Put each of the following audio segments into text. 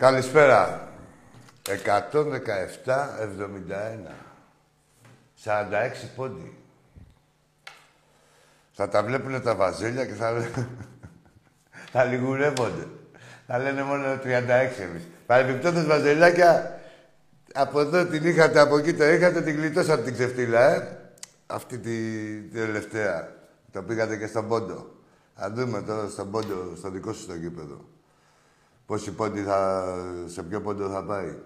Καλησπέρα. 117-71. 46 πόντι. Θα τα βλέπουν τα βαζέλια και θα, θα λιγουρεύονται. Θα λένε μόνο 36 εμείς. Παρεμπιπτόντως βαζελάκια, από εδώ την είχατε, από εκεί το είχατε, την γλιτώσατε την ξεφτύλα, ε. Αυτή τη, τη τελευταία. Το πήγατε και στον πόντο. Θα δούμε τώρα στον πόντο, στο δικό σου το γήπεδο. Πόσοι πόντι θα, σε ποιο πόντο θα πάει.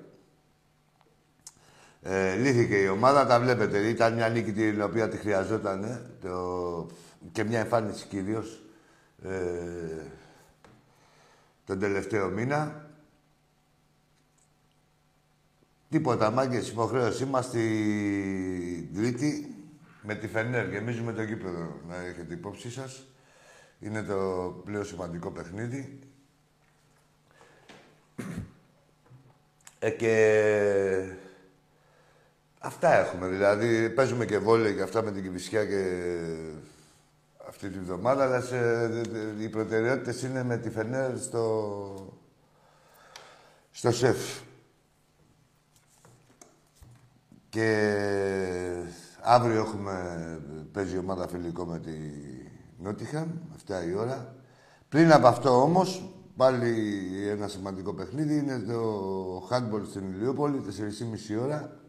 Ε, λύθηκε η ομάδα, τα βλέπετε. Ήταν μια νίκη την οποία τη χρειαζόταν το... και μια εμφάνιση κυρίως ε, τον τελευταίο μήνα. Τίποτα, μάγκες, υποχρέωση. Είμαστε στην Τρίτη με τη Φενέρ. Γεμίζουμε το γήπεδο, να έχετε υπόψη σας. Είναι το πλέον σημαντικό παιχνίδι. Ε, και αυτά έχουμε. Δηλαδή, παίζουμε και βόλιο και αυτά με την Κηφισιά και αυτή τη βδομάδα, αλλά σε, οι προτεραιότητες είναι με τη Φενέρ στο, στο ΣΕΦ. Και αύριο έχουμε, παίζει ομάδα φιλικό με τη Νότιχαμ, αυτά η ώρα. Πριν από αυτό όμως, Πάλι ένα σημαντικό παιχνίδι είναι το handball στην Ηλιούπολη, 4,5 ώρα.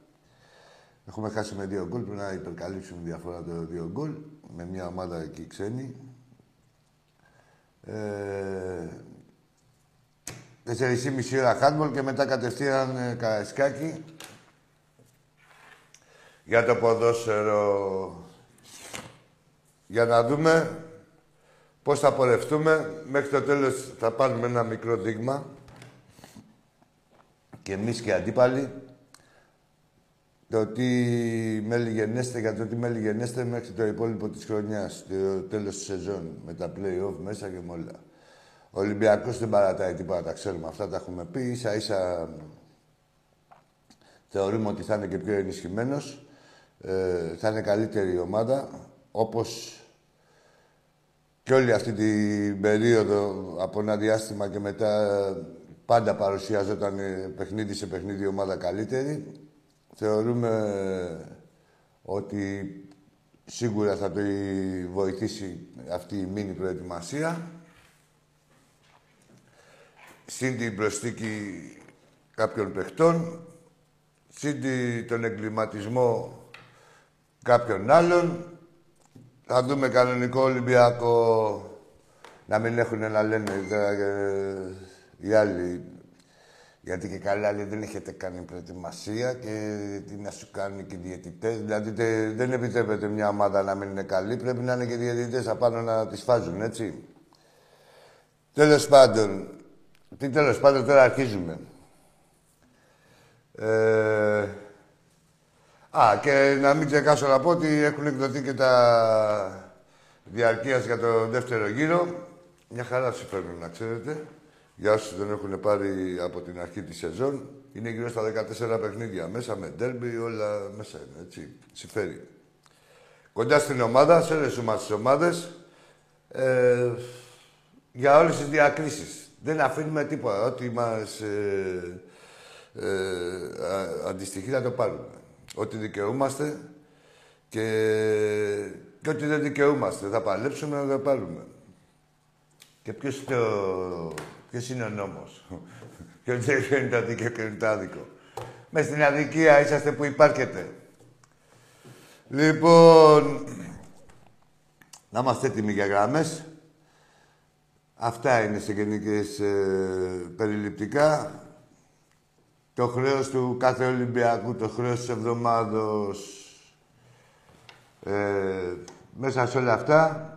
Έχουμε χάσει με δύο γκολ, πρέπει να υπερκαλύψουμε διαφορά το δύο γκολ, με μια ομάδα εκεί ξένη. Ε, 4,5 ώρα handball και μετά κατευθείαν ε, καραϊσκάκι. Για το ποδόσφαιρο, για να δούμε Πώς θα πορευτούμε, μέχρι το τέλος θα πάρουμε ένα μικρό δείγμα και εμείς και οι αντίπαλοι το τι μέλη γενέστε, για το τι μέλη γενέστε μέχρι το υπόλοιπο της χρονιάς, το τέλος της σεζόν, με τα play-off μέσα και με όλα. Ο Ολυμπιακός δεν παρατάει τίποτα, τα ξέρουμε. Αυτά τα έχουμε πει. Ίσα ίσα θεωρούμε ότι θα είναι και πιο ενισχυμένος. Ε, θα είναι καλύτερη η ομάδα, όπως και όλη αυτή την περίοδο από ένα διάστημα και μετά πάντα παρουσιάζονταν παιχνίδι σε παιχνίδι ομάδα καλύτερη. Θεωρούμε ότι σίγουρα θα το βοηθήσει αυτή η μήνυ προετοιμασία. Συν την προσθήκη κάποιων παιχτών, συν τον εγκληματισμό κάποιων άλλων, θα δούμε κανονικό Ολυμπιακό να μην έχουν να λένε ε, οι άλλοι. Γιατί και καλά λέει, δεν έχετε κάνει προετοιμασία και τι να σου κάνουν και οι διαιτητές. Δηλαδή δεν επιτρέπεται μια ομάδα να μην είναι καλή. Πρέπει να είναι και οι διαιτητές απάνω να τις φάζουν, έτσι. Τέλος πάντων. Τι τέλος πάντων, τώρα αρχίζουμε. Ε, α, και να μην ξεχάσω να πω ότι έχουν εκδοθεί και τα διαρκείας για το δεύτερο γύρο. Μια χαρά συμφέρουν, να ξέρετε. Για όσους δεν έχουν πάρει από την αρχή τη σεζόν, είναι γύρω στα 14 παιχνίδια. Μέσα με ντέρμπι, όλα μέσα είναι, έτσι. Συμφέρει. Κοντά στην ομάδα, σε όλες τις ομάδες, ε, για όλες τις διακρίσεις. Δεν αφήνουμε τίποτα. Ό,τι μας ε, ε, αντιστοιχεί θα το πάρουμε. Ό,τι δικαιούμαστε και, και ό,τι δεν δικαιούμαστε. Θα παλέψουμε να το πάρουμε. Και ποιος, το, ποιος είναι ο νόμος; ποιος είναι το δίκαιο και είναι το άδικο. Μες στην αδικία είσαστε που υπάρχετε. Λοιπόν, να είμαστε έτοιμοι για γράμμες. Αυτά είναι σε γενικές ε, περιληπτικά. Το χρέος του κάθε Ολυμπιακού, το χρέος της εβδομάδος. Ε, μέσα σε όλα αυτά,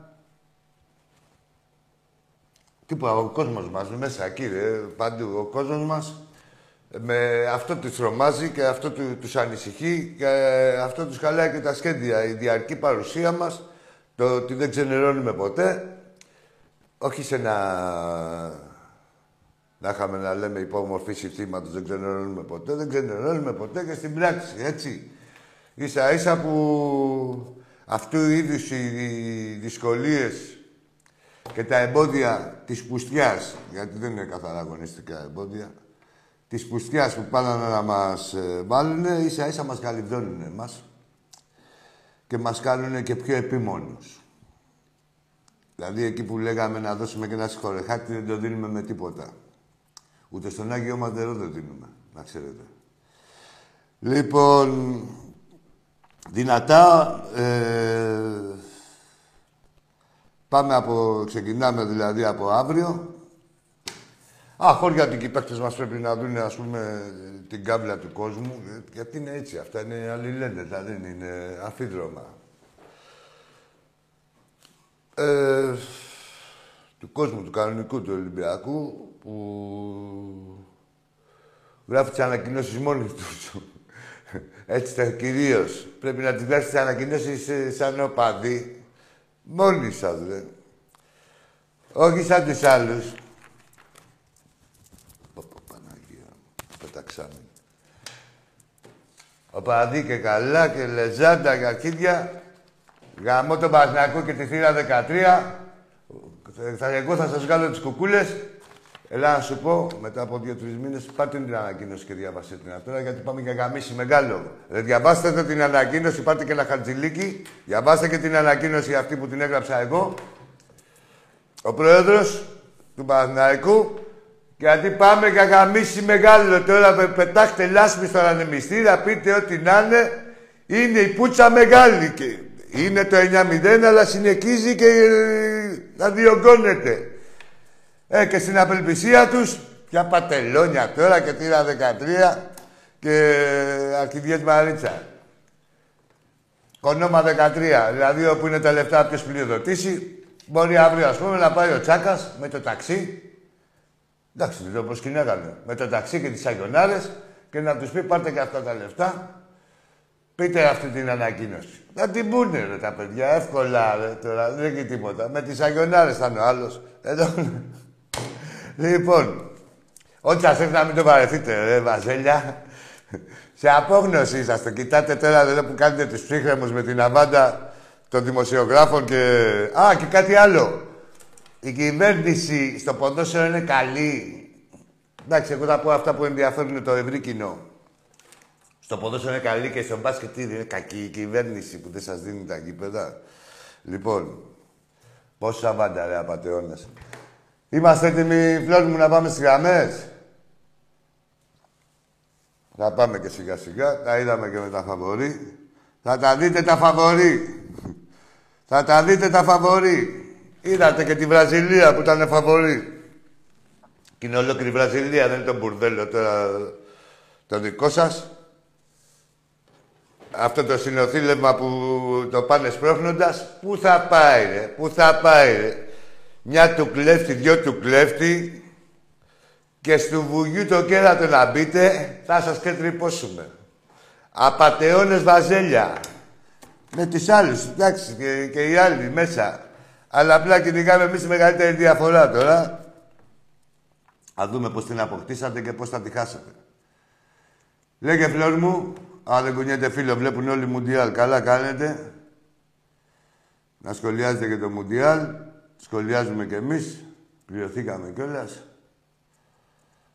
τίποτα, ο κόσμος μας, μέσα εκεί, ρε, παντού, ο κόσμος μας, με αυτό τους τρομάζει και αυτό του, τους ανησυχεί και αυτό τους χαλάει και τα σχέδια. Η διαρκή παρουσία μας, το ότι δεν ξενερώνουμε ποτέ, όχι σε να... Να είχαμε να λέμε υπόμορφη συστήματος, δεν ξενερώνουμε ποτέ, δεν ξενερώνουμε ποτέ και στην πράξη, έτσι. Ίσα ίσα που αυτού είδους οι δυσκολίες και τα εμπόδια της πουστιάς, γιατί δεν είναι καθαρά αγωνιστικά εμπόδια, της πουστιάς που πάνε να μας ε, βάλουν, ίσα ίσα μας καλυβδώνουν εμάς και μας κάνουν και πιο επίμονους. Δηλαδή εκεί που λέγαμε να δώσουμε και ένα συγχωρεχάτι δεν το δίνουμε με τίποτα. Ούτε στον Άγιο Μαντερό δεν δίνουμε, να ξέρετε. Λοιπόν, δυνατά, ε, πάμε από, ξεκινάμε δηλαδή από αύριο. Α, χώρια ότι οι παίκτες μας πρέπει να δουν, ας πούμε, την κάμπλα του κόσμου. Γιατί είναι έτσι, αυτά είναι αλληλένδετα, δεν είναι αφίδρομα. Ε, του κόσμου, του κανονικού, του Ολυμπιακού, που γράφει τις ανακοινώσεις μόνοι τους. Έτσι τα κυρίως. Πρέπει να τις γράφει τις ανακοινώσεις σαν οπαδί. Μόνοι σας, δε. Όχι σαν τους άλλους. Παναγία, πεταξάμε. Οπαδί και καλά και λεζάντα για αρχίδια. Γαμώ τον Παναγιακό και τη θύρα 13. Θα, εγώ θα σας βγάλω τις κουκούλες. Ελά να σου πω, μετά από δύο-τρεις μήνες, πάρτε την ανακοίνωση και διαβάστε την τώρα, γιατί πάμε για γαμίση μεγάλο. Δεν διαβάστε την ανακοίνωση, πάρτε και ένα χαρτζιλίκι. Διαβάστε και την ανακοίνωση αυτή που την έγραψα εγώ. Ο πρόεδρος του Παναθηναϊκού. Γιατί πάμε για γαμίση μεγάλο τώρα, πετάχτε λάσπη στον ανεμιστήρα, πείτε ό,τι να είναι. Είναι η πουτσα μεγάλη και είναι το 9-0, αλλά συνεχίζει και ε, να διωγγώνεται. Ε, και στην απελπισία τους, πια πατελόνια τώρα και τύρα 13 και αρχιδιές Μαρίτσα. Κονόμα 13, δηλαδή όπου είναι τα λεφτά ποιος πληροδοτήσει, μπορεί αύριο ας πούμε να πάει ο Τσάκας με το ταξί. Εντάξει, δεν το προσκυνάγανε. Με το ταξί και τις αγιονάρες και να τους πει πάρτε και αυτά τα λεφτά. Πείτε αυτή την ανακοίνωση. Να την πούνε ρε τα παιδιά, εύκολα ρε τώρα, δεν έχει τίποτα. Με τις αγιονάρες θα είναι ο άλλος. Εδώ... Λοιπόν, ό,τι σας έρθει να μην το παρεθείτε, ρε Βαζέλια. Σε απόγνωση είσαστε. Κοιτάτε τώρα εδώ που κάνετε τους ψύχρεμους με την αβάντα των δημοσιογράφων και... Α, και κάτι άλλο. Η κυβέρνηση στο ποδόσφαιρο είναι καλή. Εντάξει, εγώ θα πω αυτά που ενδιαφέρουν το ευρύ κοινό. Στο ποδόσφαιρο είναι καλή και στο μπάσκετ είναι κακή η κυβέρνηση που δεν σας δίνει τα γήπεδα. Λοιπόν, πόσα βάντα ρε απατεώνας. Είμαστε έτοιμοι, φλόρ μου, να πάμε στις γραμμές. Θα πάμε και σιγά σιγά. Τα είδαμε και με τα φαβορή. Θα τα δείτε τα φαβορή. Θα τα δείτε τα φαβορή. Είδατε και τη Βραζιλία που ήταν φαβορή. Και είναι ολόκληρη Βραζιλία, δεν είναι το μπουρδέλο τώρα το δικό σας. Αυτό το συνοθήλευμα που το πάνε σπρώχνοντας, πού θα πάει ρε, πού θα πάει ρε. μια του κλέφτη, δυο του κλέφτη και στο βουγιού το κέρατο να μπείτε, θα σας τρυπώσουμε. Απατεώνες βαζέλια. Με τις άλλους, εντάξει, και, και οι άλλοι μέσα. Αλλά απλά κυνηγάμε εμείς τη μεγαλύτερη διαφορά τώρα. Α δούμε πώς την αποκτήσατε και πώς θα τη χάσετε. Λέγε φλόρ μου, αν δεν κουνιέται φίλο, βλέπουν όλοι Μουντιάλ. Καλά κάνετε. Να σχολιάζετε και το Μουντιάλ. Σχολιάζουμε κι εμείς. Πληρωθήκαμε κιόλας.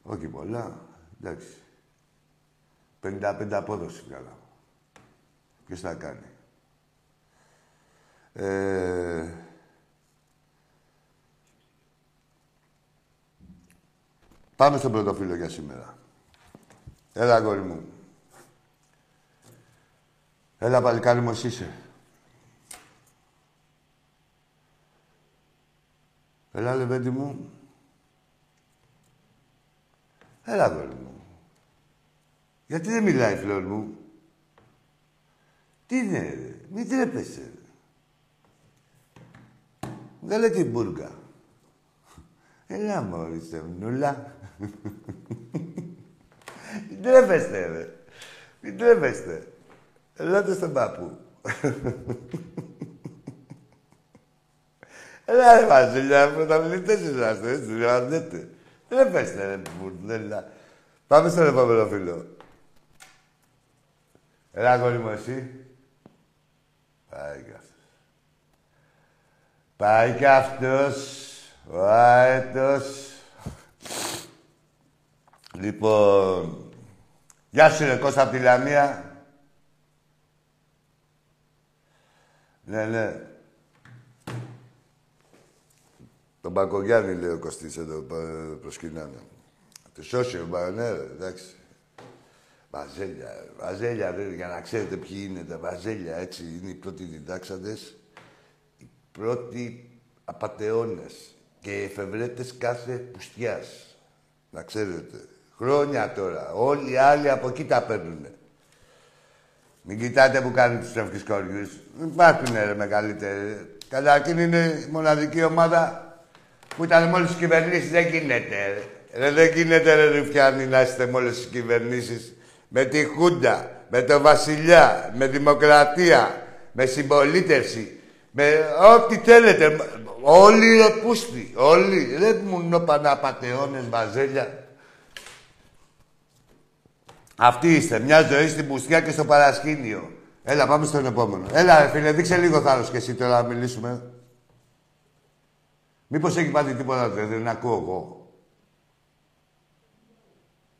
Όχι πολλά. Εντάξει. 55 απόδοση καλά. Ποιος θα κάνει. Ε... Πάμε στον πρώτο φίλο για σήμερα. Έλα, αγόρι μου. Έλα, παλικάρι μου, εσύ είσαι. Έλα, λεβέντι μου. Έλα, αγόρι μου. Γιατί δεν μιλάει, φλόρ μου; Τι είναι, ρε. Μην τρέπεσαι. Βγάλε την μπουργα. Έλα, μόλι, νουλά. Μην τρέπεστε, ρε. Μην τρέπεστε. Ελάτε στον παππού. Έλα ρε Βασίλια, πρωταθλητές είσαστε, έτσι, ραντέτε. Δεν πέστε ρε μπουρδέλα. Πάμε στον επόμενο φίλο. Έλα, αγόρι μου, εσύ. Πάει κι αυτός. Πάει κι αυτός. Ο αέτος. Λοιπόν, γεια σου ρε Κώστα από τη Λαμία. Ναι, ναι. Τον Πακογιάννη λέει ο Κωστής εδώ προσκυνάνε. Το σώσιο, ναι, εντάξει. Βαζέλια, βαζέλια, ρε, για να ξέρετε ποιοι είναι τα βαζέλια, έτσι, είναι οι πρώτοι διδάξαντες, οι πρώτοι απατεώνες και εφευρέτες κάθε πουστιάς. Να ξέρετε. Χρόνια τώρα. Όλοι οι άλλοι από εκεί τα παίρνουνε. Μην κοιτάτε που κάνει τους ευκαισκόριους. Υπάρχουν ρε μεγαλύτεροι. Καταρχήν είναι η μοναδική ομάδα που ήταν μόλις στις κυβερνήσεις. Δεν γίνεται. Ρε. δεν γίνεται ρε Ρουφιάνη να είστε μόλις στις κυβερνήσεις. Με τη Χούντα, με το Βασιλιά, με δημοκρατία, με συμπολίτευση, με ό,τι θέλετε. Όλοι ρε πούστη, όλοι. Δεν μου νόπαν απατεώνες, βαζέλια. Αυτοί είστε. Μια ζωή στην πουστιά και στο παρασκήνιο. Έλα, πάμε στον επόμενο. Έλα, φίλε, δείξε λίγο θάρρος και εσύ τώρα να μιλήσουμε. Μήπως έχει πάθει τίποτα, δεν ακούω εγώ.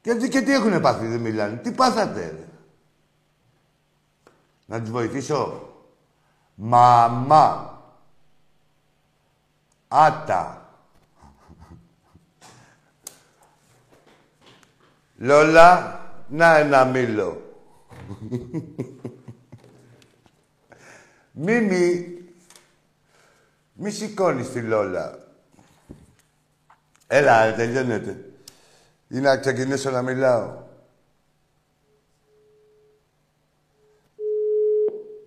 Και, και τι έχουνε πάθει, δεν μιλάνε. Τι πάθατε, Να τις βοηθήσω. Μαμά. Άτα. Λόλα. Να ένα μήλο. Μίμη, μη σηκώνεις τη Λόλα. Έλα, τελειώνεται. Ή να ξεκινήσω να μιλάω.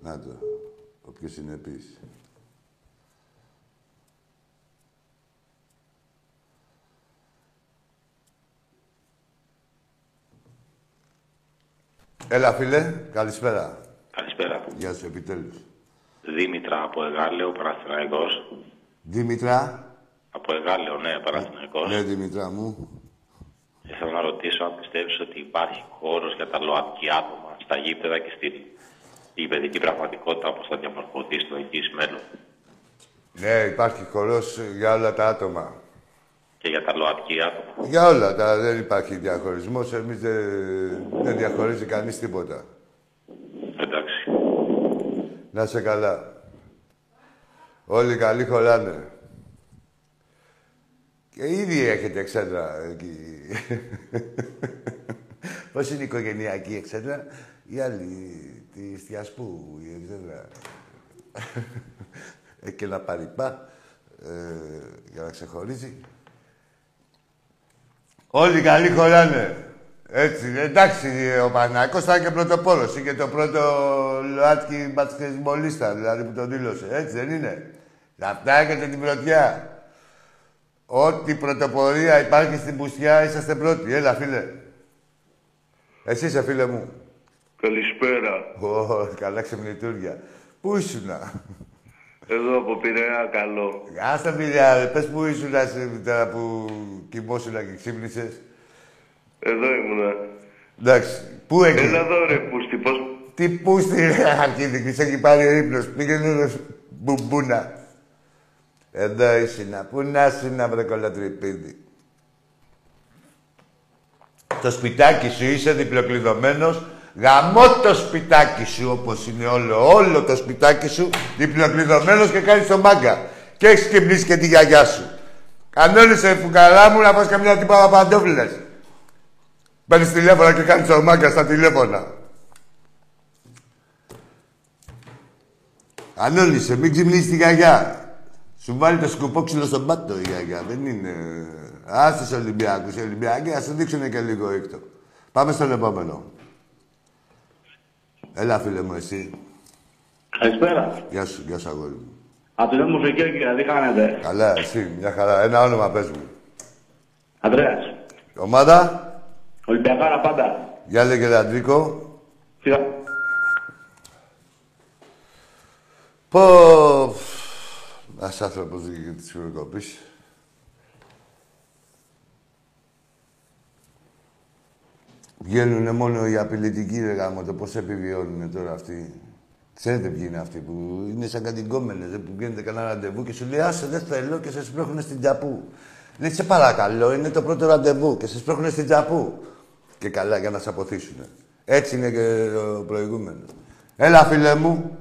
Να το, όποιος είναι επίσης. Έλα, φίλε. Καλησπέρα. Καλησπέρα. Γεια σου, επιτέλους. Δήμητρα από Εγάλεο, Παραθυναϊκός. Δήμητρα; Από Εγάλεο, ναι, Παραθυναϊκός. Ναι, Δήμητρα μου. Θέλω να ρωτήσω αν πιστεύεις ότι υπάρχει χώρος για τα ΛΟΑΤΚΙ άτομα στα γήπεδα και στην η παιδική πραγματικότητα όπως θα διαμορφωθεί στο εγγύης μέλλον; Ναι, υπάρχει χώρος για όλα τα άτομα. Και για τα ΛΟΑΤΚΙ άτομα. Για όλα τα. Δεν υπάρχει διαχωρισμός. Εμείς δεν, δεν διαχωρίζει κανείς τίποτα. Εντάξει. Να σε καλά. Όλοι καλοί χωράνε. Και ήδη έχετε εξέδρα εκεί. Πώς είναι η οικογενειακή εξέδρα, η άλλη τη Στιασπού, η εξέδρα. Έχει και ένα παρυπά ε, για να ξεχωρίζει. Όλοι καλοί χωράνε. Έτσι, εντάξει, ο Πανάκος ήταν και πρωτοπόλος. Είχε το πρώτο ΛΟΑΤΚΙ μπασκετμπολίστα, δηλαδή που τον δήλωσε. Έτσι δεν είναι. Αυτά έχετε την πρωτιά. Ό,τι πρωτοπορία υπάρχει στην πουστιά, είσαστε πρώτοι. Έλα, φίλε. Εσύ είσαι, φίλε μου. Καλησπέρα. Ω, καλά ξεμνητούρια. Πού ήσουνα; Εδώ από Πειραιά, καλό. Άστα Πειραιά, ρε. Πες πού ήσουνα σε- τώρα που κοιμόσουνα και ξύπνησες. Εδώ ήμουνα. Εντάξει. Πού Έλα εκεί. εδώ ρε πούστη, πώς... Τι πούστη, ρε, αρχίδικη. Σε έχει πάρει ο ύπνος. Πήγαινε ρε, μπουμπούνα. Εδώ ήσουνα. Πού να ήσουνα, βρε κολοτρυπίδι. Το σπιτάκι σου είσαι διπλοκλειδωμένος. Γαμώ το σπιτάκι σου όπως είναι όλο. Όλο το σπιτάκι σου διπλοκλειδωμένος και κάνεις το μάγκα. Και έχεις ξυπνήσει και τη γιαγιά σου. Κανόνισε φουκαρά μου να πας καμιά τύπα παντόφλες. Παίρνεις τηλέφωνα και κάνεις το μάγκα στα τηλέφωνα. Ανώνυσε, μην ξυπνήσεις τη γιαγιά. Σου βάλει το σκουπόξυλο στον πάτο η γιαγιά. Δεν είναι. Άσε του Ολυμπιακούς. Οι Ολυμπιακοί ας σου δείξουν και λίγο έκτο. Πάμε στον επόμενο. Έλα, φίλε μου, εσύ. Καλησπέρα. Γεια σου, γεια σου, αγόρι μου. Από την μουσική, τι κάνετε; Καλά, εσύ, μια χαρά. Ένα όνομα πες μου. Ανδρέας. Ομάδα, Ολυμπιακάρα πάντα. γεια λέγε Αντρίκο. Φύγα. Πω... Ένας άνθρωπος βγήκε της Ευρωκοπής. Βγαίνουνε μόνο οι απειλητικοί ρε γάμο, το πώς επιβιώνουνε τώρα αυτοί. Ξέρετε ποιοι είναι αυτοί που είναι σαν κατοικόμενες, ρε, που βγαίνετε κανένα ραντεβού και σου λέει άσε δεν θέλω και σε σπρώχνουν στην τζαπού. Λέει σε παρακαλώ, είναι το πρώτο ραντεβού και σε σπρώχνουν στην τζαπού. Και καλά για να σε αποθήσουνε. Έτσι είναι και ο προηγούμενος. Έλα φίλε μου.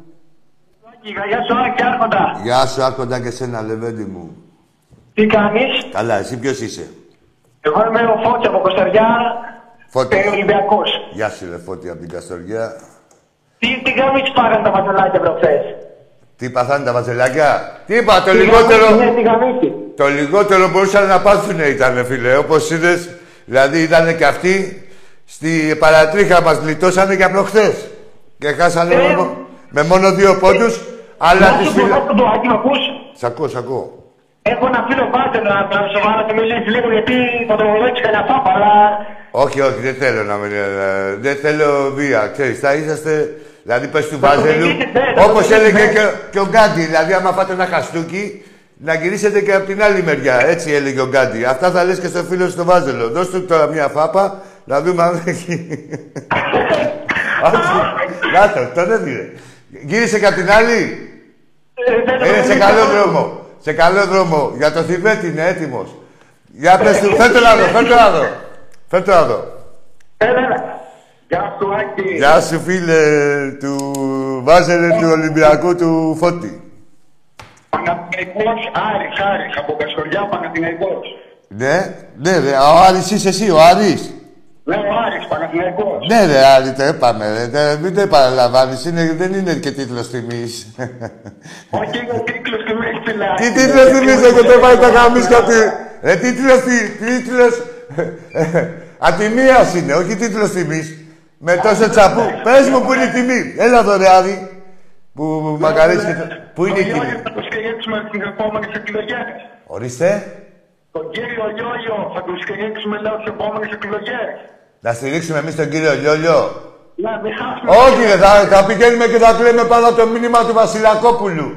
Γεια σου, Άκη Άρχοντα. Γεια σου, άρχοντα και σένα, λεβέντι μου. Τι κάνεις; Καλά, εσύ ποιος είσαι; Εγώ είμαι ο Φώτης από Κωνσταντιά, Φώτη. ε, Ολυμπιακός. Γεια σου, ρε Φώτη, από την Καστοριά. Τι, τι γαμίτσι πάγανε τα βασιλάκια προχθές. Τι παθάνε τα βαζελάκια; Τι είπα, το Τι λιγότερο... γαμίτσι, Ναι, τι γαμίτσι. Το λιγότερο μπορούσαν να πάθουν ήταν, φίλε. Όπως είδες, δηλαδή ήταν και αυτοί στη παρατρίχα μας γλιτώσανε για προχθές. Και χάσανε Ε. μόνο- με μόνο δύο πόντους, αλλά Να τις σου πω φίλε... κάτι το Άκη, με ακούς. Σ' ακούω, σ' ακούω. Έχω ένα φίλο πάτε να, να σοβαρά να μιλήσει λίγο γιατί θα τον ρωτήσει κανένα φάπα, αλλά... Όχι, όχι, δεν θέλω να με... ε, Δεν θέλω βία, ξέρεις, θα είσαστε... Δηλαδή, πες του Θα το Βάζελου, μιλήσετε, θα το όπως μιλήσετε. έλεγε και, και ο Γκάντι. Δηλαδή, άμα φάτε ένα χαστούκι, να γυρίσετε και από την άλλη μεριά. Έτσι έλεγε ο Γκάντι. Αυτά θα λες και στο φίλο σου το Βάζελο. Δώσ' του τώρα μια φάπα, να δούμε αν έχει... Όχι, να το, τον έδινε. Γύρισε και από την άλλη. Ε, δεν το Είναι σε μιλήσω. καλό δρόμο. Σε καλό δρόμο. Για το Θιβέτ είναι έτοιμος. Για πες του, φέρ' το να δω, φέρ' το να δω. Φέρ' το να δω. Έλα, έλα. Γεια σου, Άκη. Γεια σου φίλε του Βάζελε του Ολυμπιακού του Φώτη. Παναθηναϊκός, Άρης, Άρης, από Κασκοριά, Παναθηναϊκός. Ναι, ναι ρε, ο Άρης είσαι εσύ, ο Άρης. Ναι, ο Άρης, Παναθηναϊκός. Ναι ρε Άρη, το είπαμε ρε, τε- μην το επαναλαμβάνεις, είναι, δεν είναι και τίτλος τιμής. Όχι, είναι ο τίτλος και με έχει φυλάει. τι τίτλος τιμής έχω το πάει τα γαμίσια του. Ρε τίτλος, τι, τίτλος, ατιμίας είναι, όχι τίτλος τιμής. Με τόσο τσαπού. Πες μου που είναι η τιμή. Έλα εδώ ρε Άρη. Που μακαρίζεις και το... Πού είναι η τιμή; Θα το στηρίξουμε στις επόμενες εκλογές. Ορίστε. Τον κύριο Λιόλιο θα τον στηρίξουμε λέω στις επόμενες εκλογές. Να στηρίξουμε εμείς τον κύριο Λιόλιο. Να μην χάσουμε. Όχι, ρε, θα, θα πηγαίνουμε και θα κλαίμε πάνω από το μήνυμα του Βασιλακόπουλου.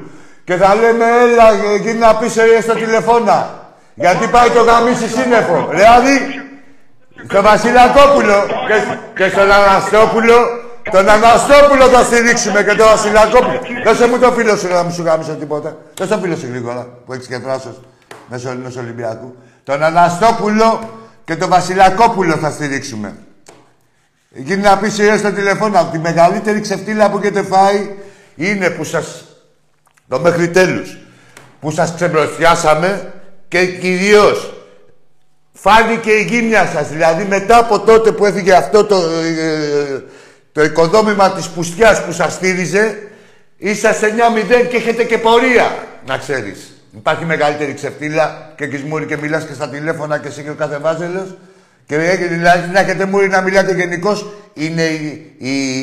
Και θα λέμε, έλα, γίνα πίσω ρε στο τηλεφώνα. Γιατί πάει το γαμίσι σύννεφο. Ρε, Άδη, στο Βασιλακόπουλο και, και στον Αναστόπουλο, τον Αναστόπουλο θα στηρίξουμε και τον Βασιλακόπουλο. Δώσε μου το φίλο σου να μην σου γάμισω τίποτα. Δώσε το φίλο σου γρήγορα που έχεις και θράσος μέσω Ελληνός Ολυμπιακού. Τον Αναστόπουλο και τον Βασιλακόπουλο θα στηρίξουμε. Γίνει να πει σειρές στο τηλεφώνο. Από τη μεγαλύτερη ξεφτύλα που έχετε φάει είναι που σας... Το μέχρι τέλους. Που σας ξεμπροστιάσαμε και κυρίως φάνηκε η γύμνια σας. Δηλαδή μετά από τότε που έφυγε αυτό το, ε, το οικοδόμημα της πουστιάς που σας στήριζε είσαστε 9-0 και έχετε και πορεία, να ξέρεις. Υπάρχει μεγαλύτερη ξεφτύλα και κισμούρι και μιλάς και στα τηλέφωνα και εσύ και ο κάθε βάζελος. Και δηλαδή να έχετε μούρι να μιλάτε γενικώς είναι η, η,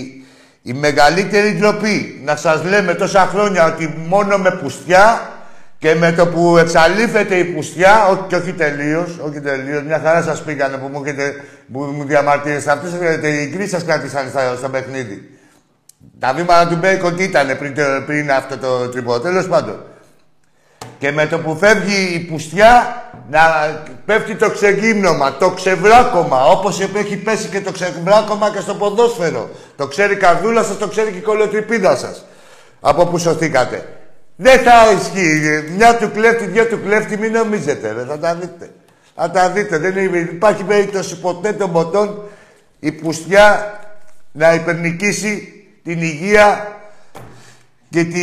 η μεγαλύτερη ντροπή. Να σας λέμε τόσα χρόνια ότι μόνο με πουστιά Και με το που εξαλείφεται η πουστιά, όχι, και όχι τελείως, όχι τελείως, μια χαρά σας πήγανε που μου, έχετε, που μου διαμαρτύρεστε. Αυτές οι γκρι σας κρατήσανε στο, στο παιχνίδι. Τα βήματα του Μπέικον τι ήταν πριν, το- πριν αυτό το τρυπό. Τέλος πάντων. Και με το που φεύγει η πουστιά, να πέφτει το ξεγύμνομα, το ξεβράκωμα, όπως έχει πέσει και το ξεβράκωμα και στο ποδόσφαιρο. Το ξέρει η καρδούλα σας, το ξέρει και η κολοτρυπίδα σας. Από που σωθήκατε. Δεν θα ισχύει. Μια του κλέφτη, δυο του κλέφτη, μην νομίζετε. Ρε. Θα τα δείτε. Θα τα δείτε. Δεν είναι- υπάρχει περίπτωση ποτέ των ποτών η πουστιά να υπερνικήσει την υγεία και τη,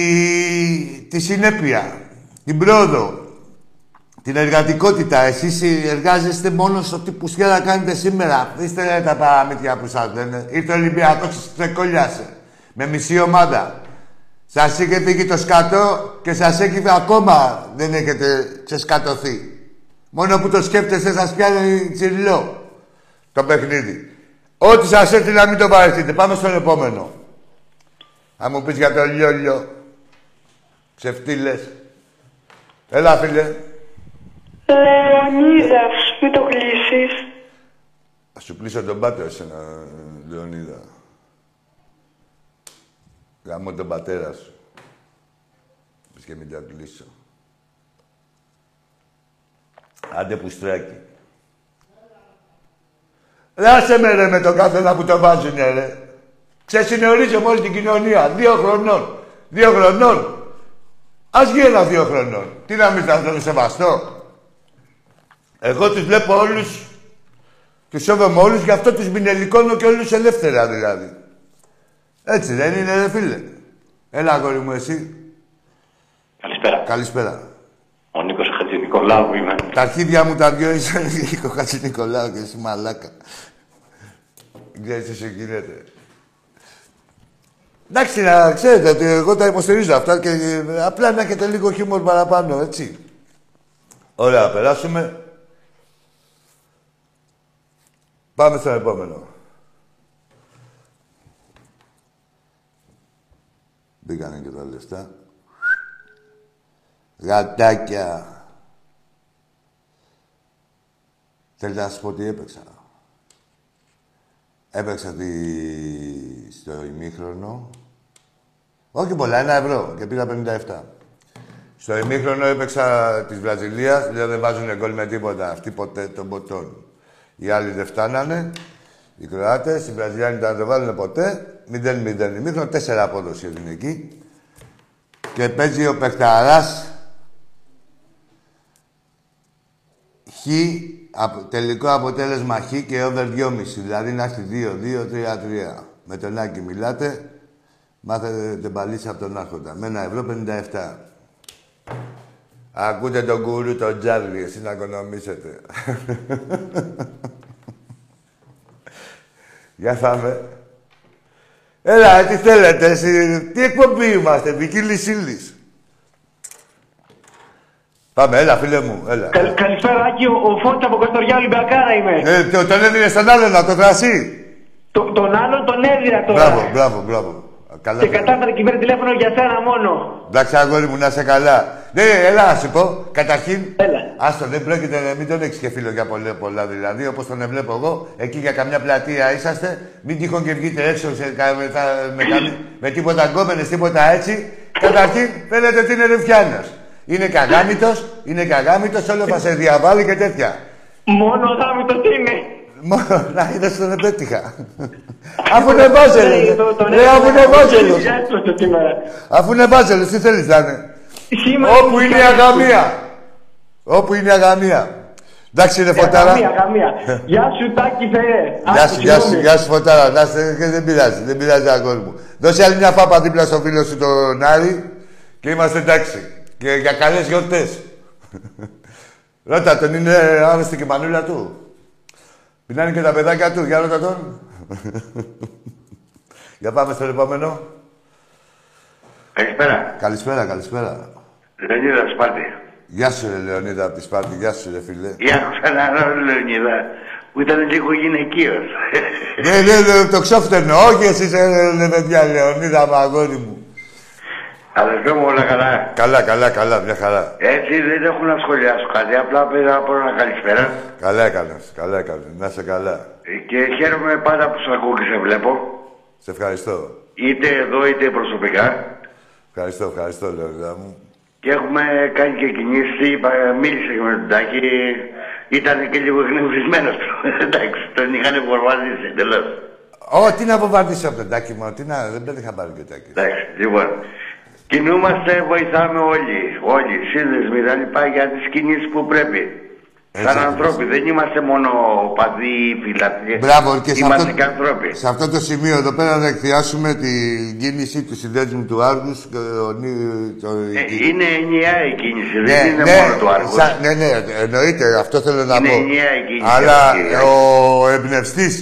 τη συνέπεια, την πρόοδο, την εργατικότητα. Εσείς εργάζεστε μόνο στο τι πουστιά να κάνετε σήμερα. Είστε τα παραμύθια που σας λένε. Ήρθε ο Ολυμπιακός και σας ξεκολλιάσε. Με μισή ομάδα. Σας είχε φύγει το σκατό και σας έχει ακόμα δεν έχετε ξεσκατωθεί. Μόνο που το σκέφτεστε σας πιάνει τσιριλό το παιχνίδι. Ό,τι σας έρθει να μην το παρεχτείτε. Πάμε στον επόμενο. Αν μου πεις για το λιόλιο. Ξεφτύλες. Έλα, φίλε. Λεωνίδας, μην το κλείσεις. Θα σου κλείσω τον πάτερ εσένα, Λεωνίδα. Γαμώ τον πατέρα σου. Πες και μην τα κλείσω. Άντε πουστράκι. Ρε άσε με ρε με τον καθένα που το βάζουνε ρε. Ξεσυνεωρίζομαι όλη την κοινωνία. Δύο χρονών. Δύο χρονών. Ας γίνει ένα δύο χρονών. Τι να μην θα τον σεβαστώ. Εγώ τους βλέπω όλους τους σέβομαι όλους, γι' αυτό τους μηνελικώνω και όλους ελεύθερα δηλαδή. Έτσι δεν είναι, ρε φίλε. Έλα, αγόρι μου, εσύ. Καλησπέρα. Καλησπέρα. Ο Νίκος Χατζηνικολάου είμαι. Τα αρχίδια μου τα δυο είσαι Νίκο Χατζη Νικολάου και εσύ μαλάκα. Δεν ξέρεις τι σου γίνεται. Εντάξει, να ξέρετε ότι εγώ τα υποστηρίζω αυτά και ε, απλά να έχετε λίγο χιούμορ παραπάνω, έτσι. Ωραία, περάσουμε. Πάμε στο επόμενο. Μπήκανε και τα λεφτά. Γατάκια. Θέλετε να σας πω τι έπαιξα. Έπαιξα τη... στο ημίχρονο. Όχι πολλά, ένα ευρώ και πήρα 57. Στο ημίχρονο έπαιξα της Βραζιλίας, δηλαδή δεν βάζουν γκολ με τίποτα αυτοί ποτέ των ποτών. Οι άλλοι δεν φτάνανε. Οι Κροάτες, οι Βραζιλιάνοι δεν το βάλουν ποτέ. 0-0 ημίχρονο, 4 απόδοση ελληνική. Και παίζει ο Πεχταράς Χ, απο- τελικό αποτέλεσμα Χ και over 2,5. Δηλαδή να έχει 2-2-3-3. Με τον Άκη μιλάτε, μάθετε την παλίτσα από τον Άρχοντα. Με ένα ευρώ 57. Ακούτε τον κουρού, τον Τζάρλι, εσύ να οικονομήσετε. Για πάμε. Έλα, τι θέλετε, εσύ, τι εκπομπή είμαστε, ποικίλη ύλης. Πάμε, έλα, φίλε μου, έλα. Καλ- καλησπέρα, Άκη. Ο, ο Φώτης από Καστοριά Ολυμπιακάρα είμαι. Ε, το- τον έδινε στον άλλον να το κρασί. Το, τον άλλον τον έδιρα τώρα. Μπράβο, μπράβο, μπράβο. Καλά. Και το- κατάφερε και πήρε τηλέφωνο για σένα μόνο. Εντάξει, αγόρι μου, να είσαι καλά. Ναι, έλα να σου πω. Καταρχήν, Έλα. άστο, δεν πρόκειται να μην τον έχεις και φίλο για πολλά, πολλά δηλαδή, όπως τον βλέπω εγώ. Εκεί για καμιά πλατεία είσαστε. Μην τυχόν και βγείτε έξω σε, κα- με, τα- με, καμί- με τίποτα γκόμενες, τίποτα έτσι. Καταρχήν, φαίνεται ότι είναι ρουφιάνος. Είναι καγάμητος, είναι καγάμητος, όλο θα σε διαβάλει και τέτοια. Μόνο γάμι τι είναι. Μόνο να είδες τον επέτυχα. Αφού είναι βάζελος. Ναι, το- τον Ρε, αφού είναι έδιρα βάζελος. το σήμερα. Αφού είναι βάζελος, τι θέλεις να είναι; Σήμερα Όπου είναι η αγαμία. Όπου είναι η αγαμία. Εντάξει, ρε Φωτάρα. Καμία, καμία. Γεια σου, Τάκη Θεέ. Γεια σου, γεια σου, γεια σου Φωτάρα. Να είστε και δεν πειράζει, δεν πειράζει αγόρι μου. Δώσε άλλη μια φάπα δίπλα στο φίλο σου τον Άρη και είμαστε εντάξει. Και για καλές γιορτές. Ρώτα τον, είναι άρρωστη και η μανούλα του. Πεινάνε και τα παιδάκια τους, για ρώτα τον. για πάμε στο επόμενο. Καλησπέρα. Καλησπέρα, καλησπέρα. Λεωνίδα Σπάρτη. Γεια σου, ρε Λεωνίδα από τη Σπάρτη. Γεια σου, ρε φίλε. Ή άκουσα ένα άλλο Λεωνίδα που ήταν λίγο γυναικείος. Ναι, ναι, ναι, το ξόφτερνο. Όχι εσείς, ε, ρε παιδιά, Λεωνίδα, μου, αγόρι μου. Αδερφέ μου, όλα καλά; Καλά, καλά, καλά, μια χαρά. Έτσι δεν έχω να σχολιάσω κάτι. Απλά πήρα να πω ένα καλησπέρα. Καλά έκανες, καλά έκανες. Να είσαι καλά. Ε, Και χαίρομαι πάντα που σε ακούω και σε βλέπω. Σε ευχαριστώ. Είτε εδώ είτε προσωπικά. Ευχαριστώ, ευχαριστώ, Λεωνίδα μου. Και έχουμε κάνει και κινήσει. Είπα- Μίλησε και με τον Τάκη. Ήταν και λίγο εκνευρισμένος του. Εντάξει, τον είχαν φορμαδίσει εντελώς. Ω, τι να αποβαρδίσω από τον τάκι μου, τι να, δεν δεν είχα πάρει και τάκι. Εντάξει, λοιπόν. Κινούμαστε, βοηθάμε όλοι. Όλοι, σύνδεσμοι, τα λοιπά για τις κινήσεις που πρέπει. Έτσι Σαν ακριβώς. ανθρώποι, δεν είμαστε μόνο παδί ή φιλαθλοί. Μπράβο, και σε είμαστε αυτό, και άνθρωποι. σε αυτό το σημείο εδώ πέρα να εκθιάσουμε την κίνηση του συνδέσμου του Άργους. και ο Νί- το- Ε, είναι ενιαία η κίνηση, Ναι, δεν είναι ναι, μόνο του Άργους. σα- ναι, ναι, εννοείται, αυτό θέλω να Είναι πω. ενιαία η κίνηση Αλλά αυτή. ο εμπνευστής.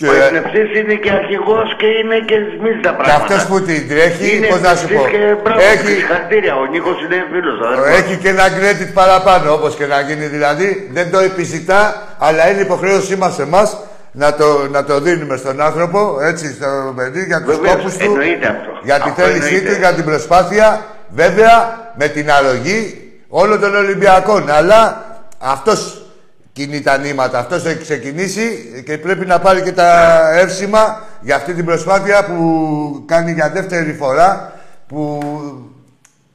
Και, Ο εμπνευστής είναι και αρχηγός και είναι και σμίζει τα και πράγματα. αυτός που την τρέχει, είναι πώς να σου πω. εμπνευστής και μπράβο, Έχει, συγχαρητήρια. Ο Νίκος είναι φίλος. αδερφός. έχει και ένα credit παραπάνω, όπως και να γίνει δηλαδή. Δεν το επιζητά, αλλά είναι υποχρέωσή μας εμάς να το, να το δίνουμε στον άνθρωπο, έτσι, στο παιδί, για τους Βεβαίως, κόπου του. εννοείται αυτό. Για τη Αυτό θέλησή εννοείται. του, για την προσπάθεια, βέβαια με την αρρωγή όλων των Ολυμπιακών. Αλλά αυτός κινεί τα νήματα, αυτός έχει ξεκινήσει και πρέπει να πάρει και τα εύσημα για αυτή την προσπάθεια που κάνει για δεύτερη φορά που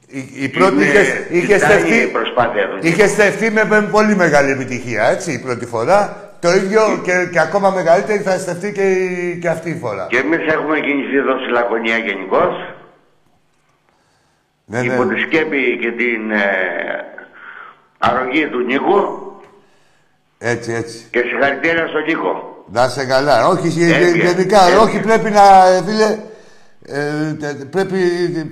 η, η πρώτη Είναι- είχε, είχε, κοιτάει στεφτεί, η προσπάθεια του. είχε στεφτεί με, με πολύ μεγάλη επιτυχία, έτσι, η πρώτη φορά. Το ίδιο και, και ακόμα μεγαλύτερη θα στεφτεί και, η- και αυτή η φορά. Και εμείς έχουμε κινηθεί εδώ στη Λακωνία γενικώς. Ναι, ναι. Υπό τη σκέπη και την ε, αρρωγή του Νίκου Έτσι, έτσι. και συγχαρητήρια στον Νίκο. Να είσαι καλά. Όχι, γε- Έβγαινε, γενικά, έβγαινε. όχι πρέπει να, ε, φίλε, ε, τε- πρέπει ε,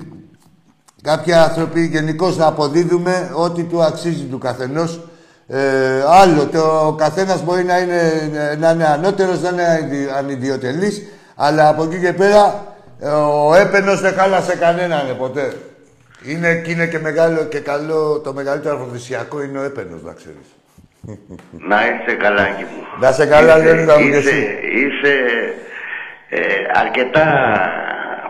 κάποιοι άνθρωποι γενικώς να αποδίδουμε ό,τι του αξίζει του καθενός. Ε, άλλο, το, ο καθένας μπορεί να είναι, να είναι ανώτερος, να είναι ανιδι- ανιδιοτελής, αλλά από εκεί και πέρα ε, ο έπαινος δεν χάλασε κανέναν ε, ποτέ. Είναι, και είναι και μεγάλο και καλό, το μεγαλύτερο αφροδισιακό είναι ο έπαινος, να ξέρεις. Να είσαι καλά, Άκη μου. Να είσαι καλά, Είσαι- Λεωνίδα μου, και είσαι- εσύ. Είσαι ε, αρκετά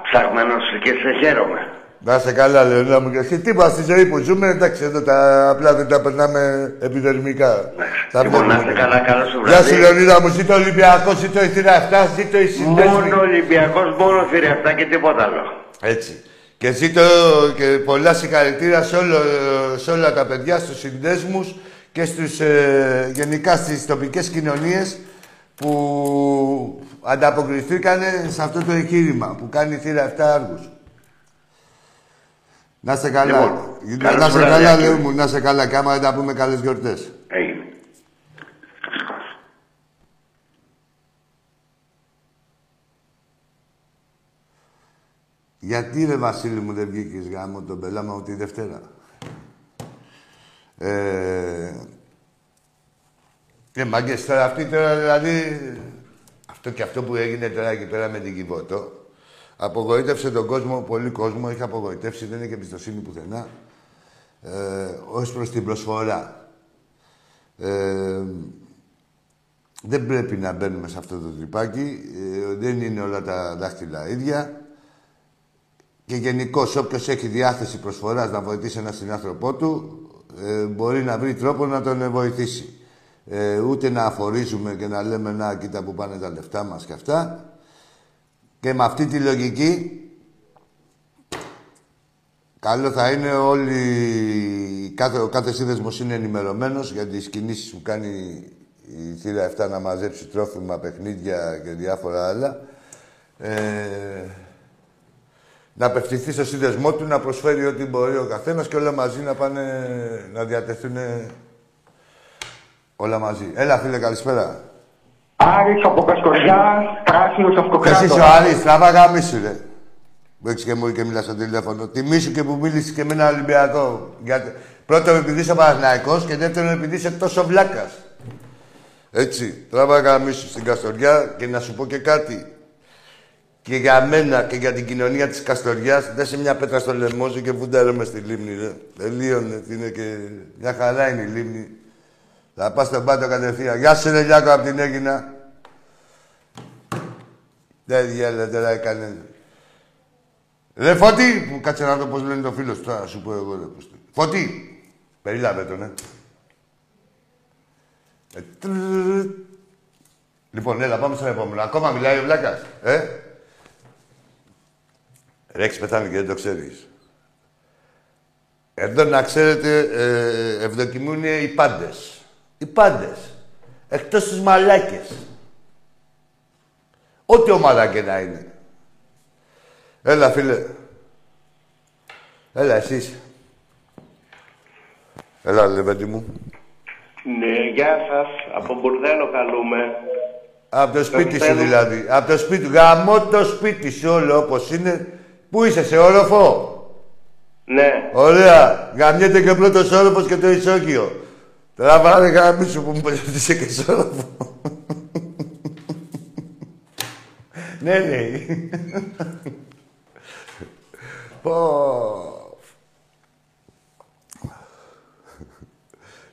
ψαγμένος και σε χαίρομαι. Να είσαι καλά, Λεωνίδα μου και εσύ. Τίποτα στη ζωή που ζούμε, εντάξει, εδώ τα απλά δεν τα περνάμε επιδερμικά. Τα Λοιπόν, να βλέπουμε. είστε καλά, καλό σου Γεια σου, βράδυ. Λεωνίδα μου. Ζήτω Ολυμπιακός, ζήτω η θύρα 7, ζήτω η συνδέσμη. Μόνο Ολυμπιακός, μόνο θηρευτά και τίποτα άλλο. Έτσι. Και ζήτω και πολλά συγχαρητήρια σε, όλο, σε όλα τα παιδιά, στους συνδέσμους και στους, ε, γενικά στις τοπικές κοινωνίες που ανταποκριθήκανε σε αυτό το εγχείρημα που κάνει η θύρα 7 άργους. Να είστε καλά. Λοιπόν, να καλώς είστε βράδυ, καλά, Άκη. λέω μου. Να είστε καλά. Και άμα δεν τα πούμε, καλές γιορτές. Έγινε. Γιατί ρε Βασίλη μου δεν βγήκες γάμο τον πελάμα τη Δευτέρα; Ε, ε, μάγκες τώρα αυτή τώρα δηλαδή... Αυτό και αυτό που έγινε τώρα εκεί πέρα με την Κιβώτο απογοήτευσε τον κόσμο, πολύ κόσμο, έχει απογοητεύσει, δεν έχει εμπιστοσύνη πουθενά ε, ως προς την προσφορά. Ε, δεν πρέπει να μπαίνουμε σε αυτό το τρυπάκι. Ε, δεν είναι όλα τα δάχτυλα ίδια. Και γενικώς, όποιος έχει διάθεση προσφοράς να βοηθήσει έναν συνάνθρωπό του, ε, μπορεί να βρει τρόπο να τον βοηθήσει. Ε, ούτε να αφορίζουμε και να λέμε να κοίτα που πάνε τα λεφτά μας και αυτά. Και με αυτή τη λογική, καλό θα είναι όλοι, κάθε, ο κάθε σύνδεσμος είναι ενημερωμένος για τις κινήσεις που κάνει η θύρα 7 να μαζέψει τρόφιμα, παιχνίδια και διάφορα άλλα. Ε, να απευθυνθεί στο σύνδεσμό του, να προσφέρει ό,τι μπορεί ο καθένας και όλα μαζί να πάνε να διατεθούν όλα μαζί. Έλα, φίλε, καλησπέρα. Άρης από Κασκοριά, πράσινος Εσύ αυτοκράτορας. είσαι ο Άρης, τραβά γαμίσου, ρε. Που έχεις και μου και μιλάς στο τηλέφωνο. Τιμήσου και που μίλησες και με ένα Ολυμπιακό. Γιατί... Πρώτον, επειδή είσαι Παναθηναϊκός και δεύτερον, επειδή είσαι τόσο βλάκας. Έτσι, τραβά γαμίσου στην Καστοριά και να σου πω και κάτι. Και για μένα και για την κοινωνία της Καστοριάς, δεν σε μια πέτρα στο λαιμό σου και βουντάρε μες στη λίμνη, ρε. Τελείωνε, είναι και... Μια χαρά είναι η λίμνη. Θα πας στον πάτο κατευθείαν. Γεια σου, ρε Λιάκο, απ' την Έγινα. Δεν διάλε τώρα έκανε. Ρε Φώτη, που κάτσε να δω πώς λένε το φίλο σου, θα σου πω εγώ ρε πώς το- Φώτη, περίλαβε τον, ε. ε τρρρρ. λοιπόν, έλα, πάμε στο επόμενο. Ακόμα μιλάει ο Βλάκας, ε. Ρε, έχεις πεθάνει και δεν το ξέρεις. Εδώ να ξέρετε, ε, ευδοκιμούν οι πάντες. Οι πάντες. Εκτός τους μαλάκες. Ό,τι ομάδα και να είναι. Έλα, φίλε. Έλα, εσείς. Έλα, λεβέντη μου. Ναι, γεια σας. Από Μπουρδέλο καλούμε. Από το σπίτι σου θέλω. δηλαδή. Από το σπίτι. Γαμώ το σπίτι σου όλο όπως είναι. Πού είσαι, σε όροφο; Ναι. Ωραία. Γαμιέται και ο πρώτος όροφος και το ισόκιο. Τώρα βάλε γάμι σου που μου πες ότι είσαι και σε όροφο. ναι, ναι. Πω.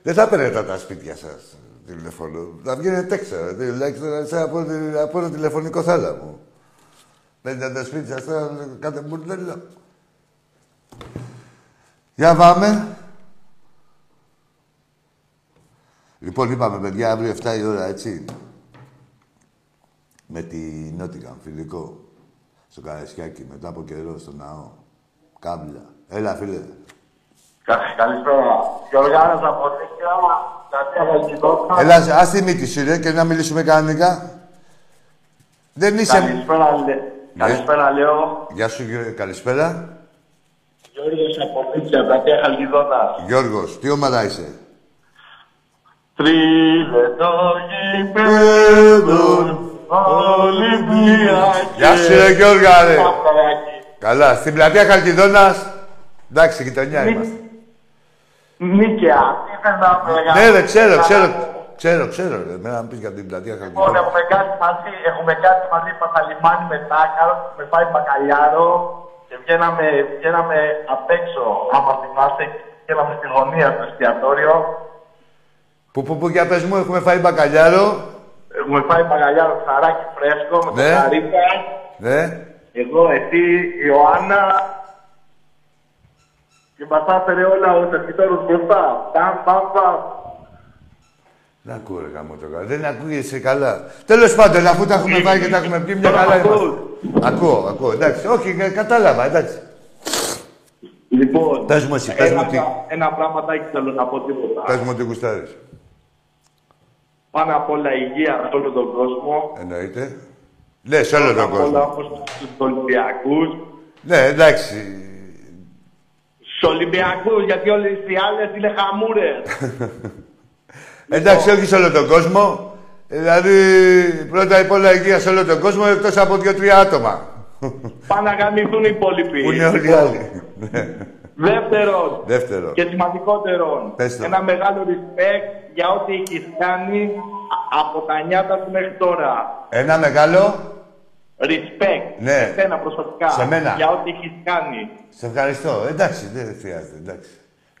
Δεν θα παίρνετε τα σπίτια σας τηλεφωνό. Θα βγαίνετε έξω. Τουλάχιστον σε από, από ένα τηλεφωνικό θάλαμο. Παίρνετε τα σπίτια σας τώρα κάτε μπουρδέλο. Για πάμε. Λοιπόν, είπαμε, παιδιά, αύριο 7 η ώρα, έτσι. Με τη Νότιγκαν, φιλικό. Στο Καραϊσκάκι, μετά από καιρό, στο ναό. Κάμπλα. Έλα, φίλε. Καλησπέρα. Γιωργάρας από Νίκαια, Κατία Χαλκιδόνα. Έλα, ας τη μύτη σου, ρε, και να μιλήσουμε κανονικά. Δεν είσαι... Καλησπέρα, λέ. Καλησπέρα, λέω. Γεια σου, Γιώργο. Καλησπέρα. Γιώργος από Νίκαια, Κατία Χαλκιδόνα. Γιώργος, τι ομάδα είσαι; Τρίλεπτο γηπέδων, Ολυμπιακή. Γεια σου, ρε, Γιώργα, ρε. Παπαράκι. Καλά, στην πλατεία Χαλκιδόνας. Εντάξει, γειτονιά είμαστε. Νίκαια, τι θες να με Ναι, ρε, ξέρω, ξέρω. Ξέρω, ξέρω, ρε. Μένα να πεις για την πλατεία Λοιπόν, Χαλκιδόνα. έχουμε κάτι μαζί, έχουμε κάτι μαζί Πασαλιμάνι με τάκαρο, με πάει μπακαλιάρο και βγαίναμε, βγαίναμε απ' έξω, άμα θυμάστε, βγαίναμε στη γωνία στο εστιατόριο. Που, που, που, για πες μου, έχουμε φάει μπακαλιάρο; Έχουμε φάει μπακαλιάρο ψαράκι φρέσκο με Ναι. το καρύτα. Ναι. Εγώ, εσύ, η Ιωάννα και μας άφερε όλα ο σερβιτόρος μπροστά. Παμ, παμ, παμ. Δεν ακούω, ρε γάμο το καλά. Δεν ακούγεσαι καλά. Τέλος πάντων, αφού τα έχουμε φάει και τα έχουμε πει, μια καλά είμαστε. Ακούω, ακούω. Εντάξει, όχι, κα- κατάλαβα, εντάξει. Λοιπόν, Πες μου εσύ, πες ένα, μου τι. πρα- ένα πραγματάκι θέλω να πω τίποτα. Πες μου ότι γουστάρεις. Πάνω απ' όλα υγεία σε όλο τον κόσμο. Εννοείται. Ναι, σε όλο τον Πάνω απ' όλα κόσμο. όμως στους Ολυμπιακούς. Ναι, εντάξει. Στους Ολυμπιακούς, γιατί όλες οι άλλες είναι χαμούρες. Εντάξει, όχι σε όλο τον κόσμο. Δηλαδή, πρώτα απ' όλα υγεία σε όλο τον κόσμο, εκτός από δύο-τρία άτομα. Πάνε να γαμηθούν οι υπόλοιποι. Που είναι όλοι οι άλλοι. Ναι. Δεύτερον, Δεύτερο. και σημαντικότερον, Πες το. ένα μεγάλο respect για ό,τι έχεις κάνει α- από τα νιάτα του μέχρι τώρα. Ένα μεγάλο. Respect. Ναι. Σε σένα προσωπικά. Σε μένα. Για ό,τι έχεις κάνει. Σε ευχαριστώ. Εντάξει, δεν χρειάζεται. Εντάξει.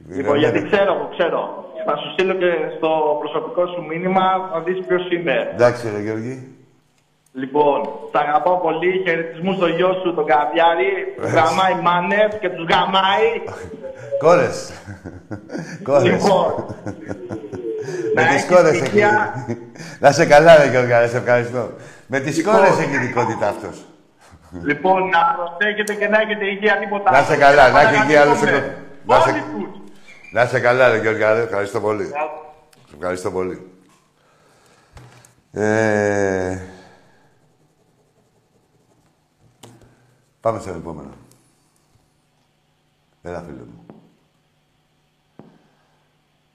Λοιπόν, γιατί ξέρω, εγώ ξέρω. Θα σου στείλω και στο προσωπικό σου μήνυμα, θα δεις ποιος είναι. Εντάξει, ρε Γιώργη. Λοιπόν, σ' αγαπάω πολύ. Χαιρετισμούς στο γιο σου, τον Καβιάρη. Που γαμάει μάνες και τους γαμάει. Κόρες. Κόρες. Λοιπόν, Με να τις έχεις κόρες έχεις. υγεία. Να σε καλά, ρε Γιώργα, σε ευχαριστώ. Με τις κόρες έχει ειδικότητα αυτός. Λοιπόν, να προσέχετε και να έχετε υγεία τίποτα. Να είσαι καλά, να έχει υγεία άλλος Όλοι ο- να είσαι- τους. Να σε καλά, ρε Γιώργα, ρε. Ευχαριστώ πολύ. Σε ευχαριστώ πολύ. Ε... Πάμε στο επόμενο. Έλα, φίλε μου.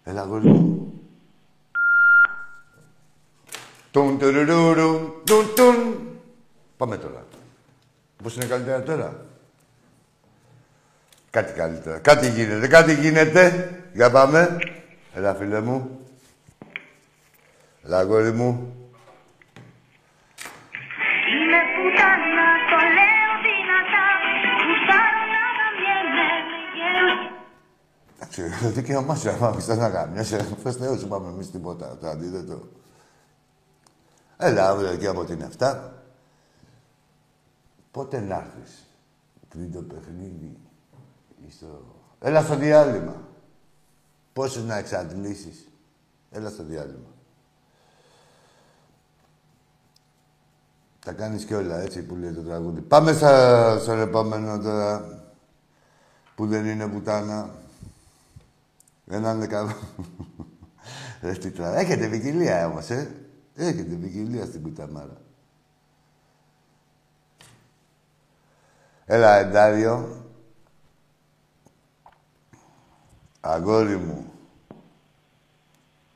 Έλα, γόρι μου. Τουν, τουρουρουρουν, τουν, τουν. Πάμε τώρα. Πώς είναι καλύτερα τώρα; Κάτι καλύτερα. Κάτι γίνεται. Κάτι γίνεται. Για πάμε. Έλα, φίλε μου. Έλα, αγόρι μου. Είμαι πουτάνα, το λέω δυνατά Γουστάρω να αναμιέμαι με γέρους Εντάξει, το δικαίωμά σου, άμα πιστεύω να γαμιάσαι. Φες Θεός, είπαμε εμείς τίποτα. Το αντίθετο. Έλα, αύριο εκεί από την 7. Πότε να έρθεις; Τρίτο παιχνίδι. Στο... Έλα στο διάλειμμα. Πόσους να εξαντλήσεις. Έλα στο διάλειμμα. Τα κάνεις και όλα, έτσι που λέει το τραγούδι. Πάμε στα, στον επόμενο τώρα, που δεν είναι πουτάνα. Έναν είναι καλό. Ρε, τι τρα- Έχετε ποικιλία όμως, ε. Έχετε ποικιλία στην κουταμάρα. Έλα, Εντάριο. Αγόρι μου.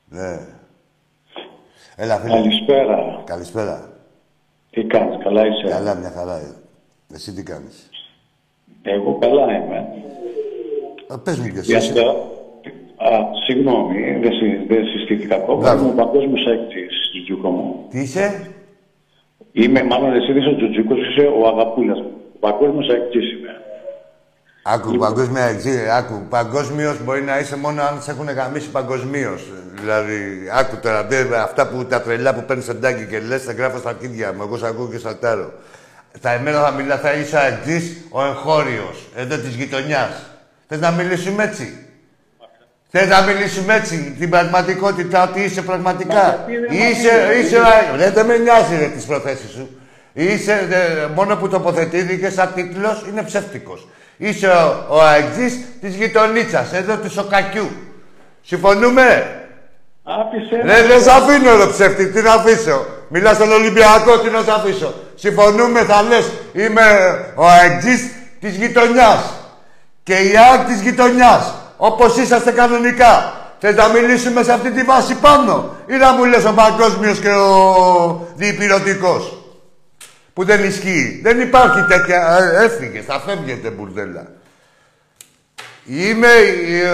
Ναι. Έλα, φίλε. Καλησπέρα. Καλησπέρα. Τι κάνεις, καλά είσαι; Καλά, μια χαρά. ε. Εσύ τι κάνεις; Εγώ καλά είμαι. Α, πες μου ποιος Για είσαι. αυτό, α, συγγνώμη, δεν, συ, δεν συστήθηκα ακόμα. Μπράβο. Είμαι ο παγκόσμιος έκτης, Τζουτζούκο μου. Τι είσαι; Είμαι, μάλλον εσύ είσαι ο Τζουτζούκος, είσαι ο αγαπούλας μου. Ο παγκόσμιος έκτης είμαι. Άκου, παγκόσμια εξή, άκου. Παγκόσμιος μπορεί να είσαι μόνο αν σε έχουν γαμίσει παγκοσμίως. Δηλαδή, άκου τώρα, δε, αυτά που τα τρελά που παίρνεις εντάκι και λες, τα γράφω στα αρχίδια μου. Εγώ σε ακούω και σαλτάρω. Τα εμένα θα μιλά, θα είσαι εξή ο εγχώριος, εδώ της γειτονιάς. Θες να μιλήσουμε έτσι; Θες να μιλήσουμε έτσι, την πραγματικότητα, ότι είσαι πραγματικά; Είσαι, είσαι, ο- ρε, δεν με νοιάζει ρε, τις προθέσεις σου. Είσαι, δε, μόνο που τοποθετήθηκε σαν τίτλος, είναι ψεύτικος. Είσαι ο, ο αεξής της γειτονίτσας, εδώ του Σοκακιού. Συμφωνούμε; Άφησε Ρε, δεν σ' αφήνω ρε ψεύτη, τι να αφήσω. Μιλάς στον Ολυμπιακό, τι να σ' αφήσω. Συμφωνούμε, θα λες, είμαι ο αεξής της γειτονιάς. Και η ΑΕΚ της γειτονιάς. Όπως είσαστε κανονικά. Θες να μιλήσουμε σε αυτή τη βάση πάνω ή να μου λες ο παγκόσμιος και ο διπυρωτικός; Που δεν ισχύει. Δεν υπάρχει τέτοια... Ε, Έφυγε, θα φεύγετε μπουρδέλα. Είμαι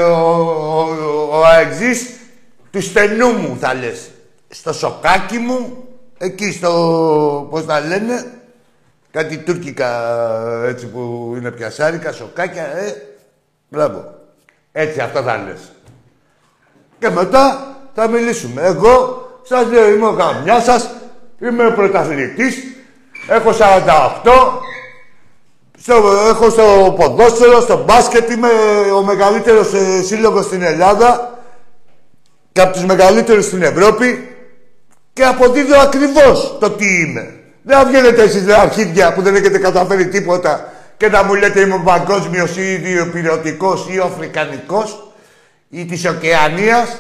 ο, ο, ο, ο αεξής του στενού μου, θα λες. Στο σοκάκι μου, εκεί στο... πώς τα λένε, κάτι τουρκικά έτσι που είναι πιασάρικα, σοκάκια, ε. Μπράβο. Έτσι, αυτό θα λες. Και μετά θα μιλήσουμε. Εγώ σας λέω, είμαι ο καμιά σας, είμαι πρωταθλητής, έχω 48, στο, έχω στο ποδόσφαιρο, στο μπάσκετ, είμαι ο μεγαλύτερος ε, σύλλογος στην Ελλάδα και από τους μεγαλύτερους στην Ευρώπη και αποδίδω ακριβώς το τι είμαι. Δεν θα βγαίνετε εσείς ρε αρχίδια που δεν έχετε καταφέρει τίποτα και να μου λέτε είμαι ο παγκόσμιος ή ιδιοπηρωτικός ή ο αφρικανικός ή της ωκεανίας.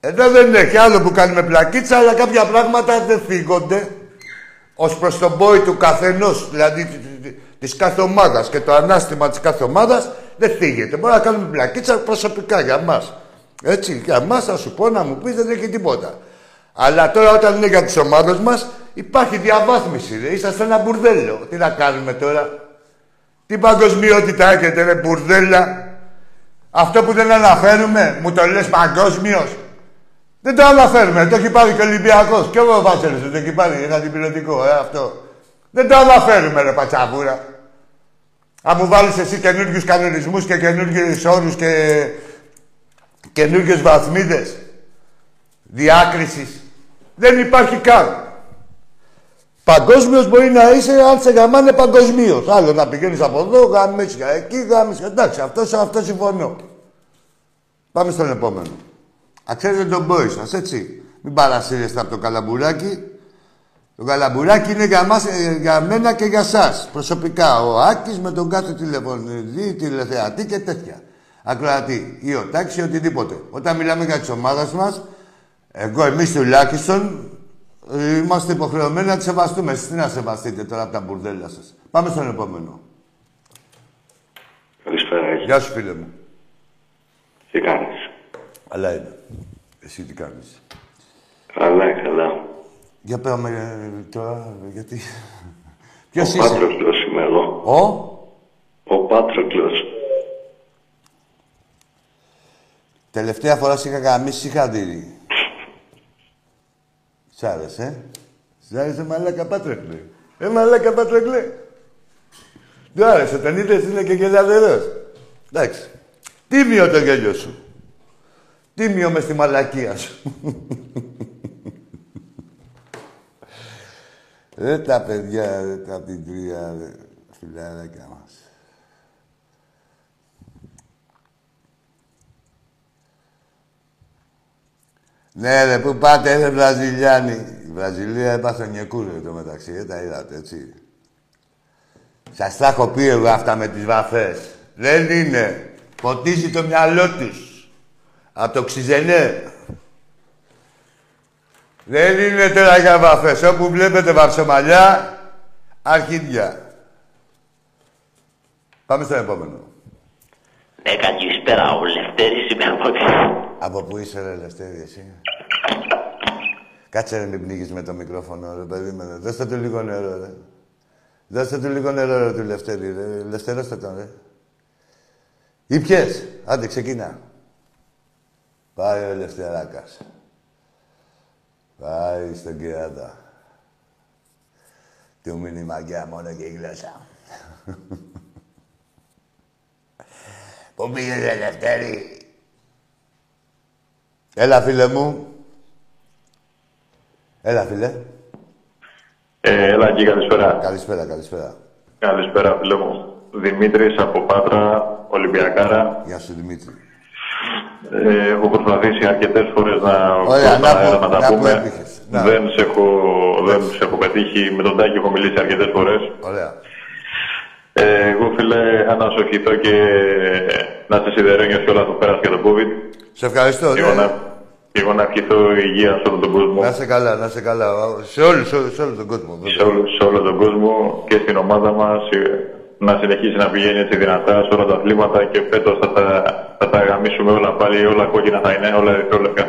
Εδώ δεν έχει άλλο που κάνουμε πλακίτσα, αλλά κάποια πράγματα δεν φύγονται ως προς τον πόη του καθενός, δηλαδή τη- τη- τη- της κάθε ομάδας και το ανάστημα της κάθε ομάδας, δεν φύγεται. Μπορεί να κάνουμε πλακίτσα προσωπικά για μας. Έτσι, για μας θα σου πω να μου πεις δεν έχει τίποτα. Αλλά τώρα όταν είναι για τις ομάδες μας, υπάρχει διαβάθμιση. Ρε. Είσαστε ένα μπουρδέλο. Τι να κάνουμε τώρα; Τι παγκοσμιότητα έχετε, ρε μπουρδέλα. Αυτό που δεν αναφέρουμε, μου το λες παγκόσμιος. Δεν το αναφέρουμε, το έχει πάρει και ο Ολυμπιακός. Και ο Βάτσελος το έχει πάρει, ένα αντιπληρωτικό, ε, αυτό. Δεν το αναφέρουμε, ρε πατσαβούρα. Αν μου βάλεις εσύ καινούργιους κανονισμούς και καινούργιους όρους και καινούργιες βαθμίδες διάκρισης, δεν υπάρχει καν. Παγκόσμιος μπορεί να είσαι αν σε γαμάνε παγκοσμίως. Άλλο να πηγαίνεις από εδώ, γαμίσια εκεί, γαμίσια. Εντάξει, αυτό, σε αυτό συμφωνώ. Πάμε στον επόμενο. Α, ξέρετε τον πόη σας, έτσι. Μην παρασύρεστε από το καλαμπουράκι. Το καλαμπουράκι είναι για, μας, ε, για μένα και για σας. Προσωπικά. Ο Άκης με τον κάθε τηλεφωνητή, τηλεθεατή και τέτοια. Ακροατή ή ο τάξη, οτιδήποτε. Όταν μιλάμε για τις ομάδες μας, εγώ, εμείς τουλάχιστον, ε, είμαστε υποχρεωμένοι να τις σεβαστούμε. Εσείς τι να σεβαστείτε τώρα από τα μπουρδέλα σας. Πάμε στον επόμενο. Καλησπέρα, Άγιο. Γεια σου, φίλε μου. Τι κάνεις; Αλλά είναι. Εσύ τι κάνεις; Καλά, καλά. Για πάμε ε, τώρα, γιατί... Ο Ποιος είσαι; Πάτροκλος είμαι εγώ. Ο; Ο Πάτροκλος. Τελευταία φορά σε είχα γαμίσει, είχα δει. Σ' άρεσε, ε; Σ' άρεσε μαλάκα πάτρεκλε. Ε, μαλάκα πάτρεκλε. Του άρεσε, τον είδες, είναι και γελαδερός. Εντάξει. Τίμιο το γέλιος σου; Τίμιο μες στη μαλακία σου; Ρε τα παιδιά, ρε τα πιτρία, ρε. Φιλαράκια μας. Ναι ρε, πού πάτε ρε Βραζιλιάνοι. Η Βραζιλία έπαθε νεκούρε το μεταξύ, ε, τα είδατε έτσι. Σας τα έχω πει εγώ αυτά με τις βαφές. Δεν είναι. Ποτίζει το μυαλό τους. Από το ξυζενέ. Δεν είναι τώρα για βαφές. Όπου βλέπετε βαψομαλιά, αρχίδια. Πάμε στο επόμενο. Ναι, καλησπέρα. Ο Λευτέρης είμαι από τη... Από πού είσαι, ρε Λευτέρη, εσύ; Κάτσε ρε, μην πνίγεις με το μικρόφωνο, ρε, περίμενε. Δώστε του λίγο νερό, ρε. Δώστε του λίγο νερό, ρε, του Λευτέρη, ρε. Λευτερώστε τον, ρε. Ήπιες. Άντε, ξεκινά. Πάει ο Λευτεράκας. Πάει στον Κυράδα. Του μείνει μαγκιά μόνο και η γλώσσα. Πού πήγες, ρε Λευτέρη. Έλα, φίλε μου. Έλα, φίλε. Ε, έλα εκεί, καλησπέρα. Καλησπέρα, καλησπέρα. Καλησπέρα, φίλε μου. Δημήτρης από Πάτρα, Ολυμπιακάρα. Γεια σου, Δημήτρη. Ε, έχω προσπαθήσει αρκετές φορές να, Ωραία, να, να πω- να τα να πω πούμε. έπειχες. Να. Δεν σε, έχω, δεν σε έχω πετύχει. Με τον Τάκη έχω μιλήσει αρκετές φορές. Ωραία. Ε, εγώ, φίλε, αν να σου ευχηθώ και να σε σιδερένιος και όλα αυτό πέρασε και το COVID. Σε ευχαριστώ. Και εγώ ναι. να, και εγώ να ευχηθώ υγεία σε όλο τον κόσμο. Να σε καλά, να σε καλά. Σε όλους, σε όλους, σε όλο τον κόσμο. βέβαια. σε όλο, σε όλο τον κόσμο και στην ομάδα μας ε, να συνεχίσει να πηγαίνει έτσι δυνατά σε όλα τα αθλήματα και φέτος θα τα, θα τα γαμίσουμε όλα πάλι, όλα κόκκινα θα είναι, όλα ερυθρόλευκα.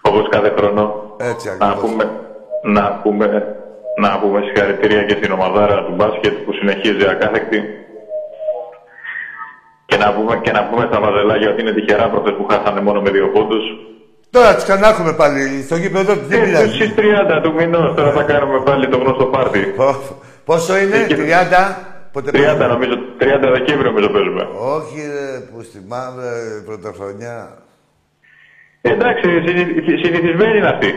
Όπως κάθε χρόνο. Έτσι Να ακριβώς. πούμε, να πούμε, να πούμε συγχαρητήρια και στην ομαδάρα του μπάσκετ που συνεχίζει ακάθεκτη. Και να πούμε, και να πούμε στα βαζελάκια ότι είναι τυχερά προχθές που χάσανε μόνο με δύο πόντους. Τώρα τις ξανά έχουμε πάλι στο γήπεδο, δεν Ε, πειράζει. στις 30 του μηνός τώρα θα κάνουμε πάλι το γνωστό πάρτι. Πο- Πόσο είναι, Εκεί- 30, πότε 30 παίζουμε; νομίζω, 30 Δεκέμβριο νομίζω παίζουμε. Όχι ρε, που στη μαύρη πρωτοχρονιά. Εντάξει, συνηθι- συνηθισμένοι είναι αυτοί.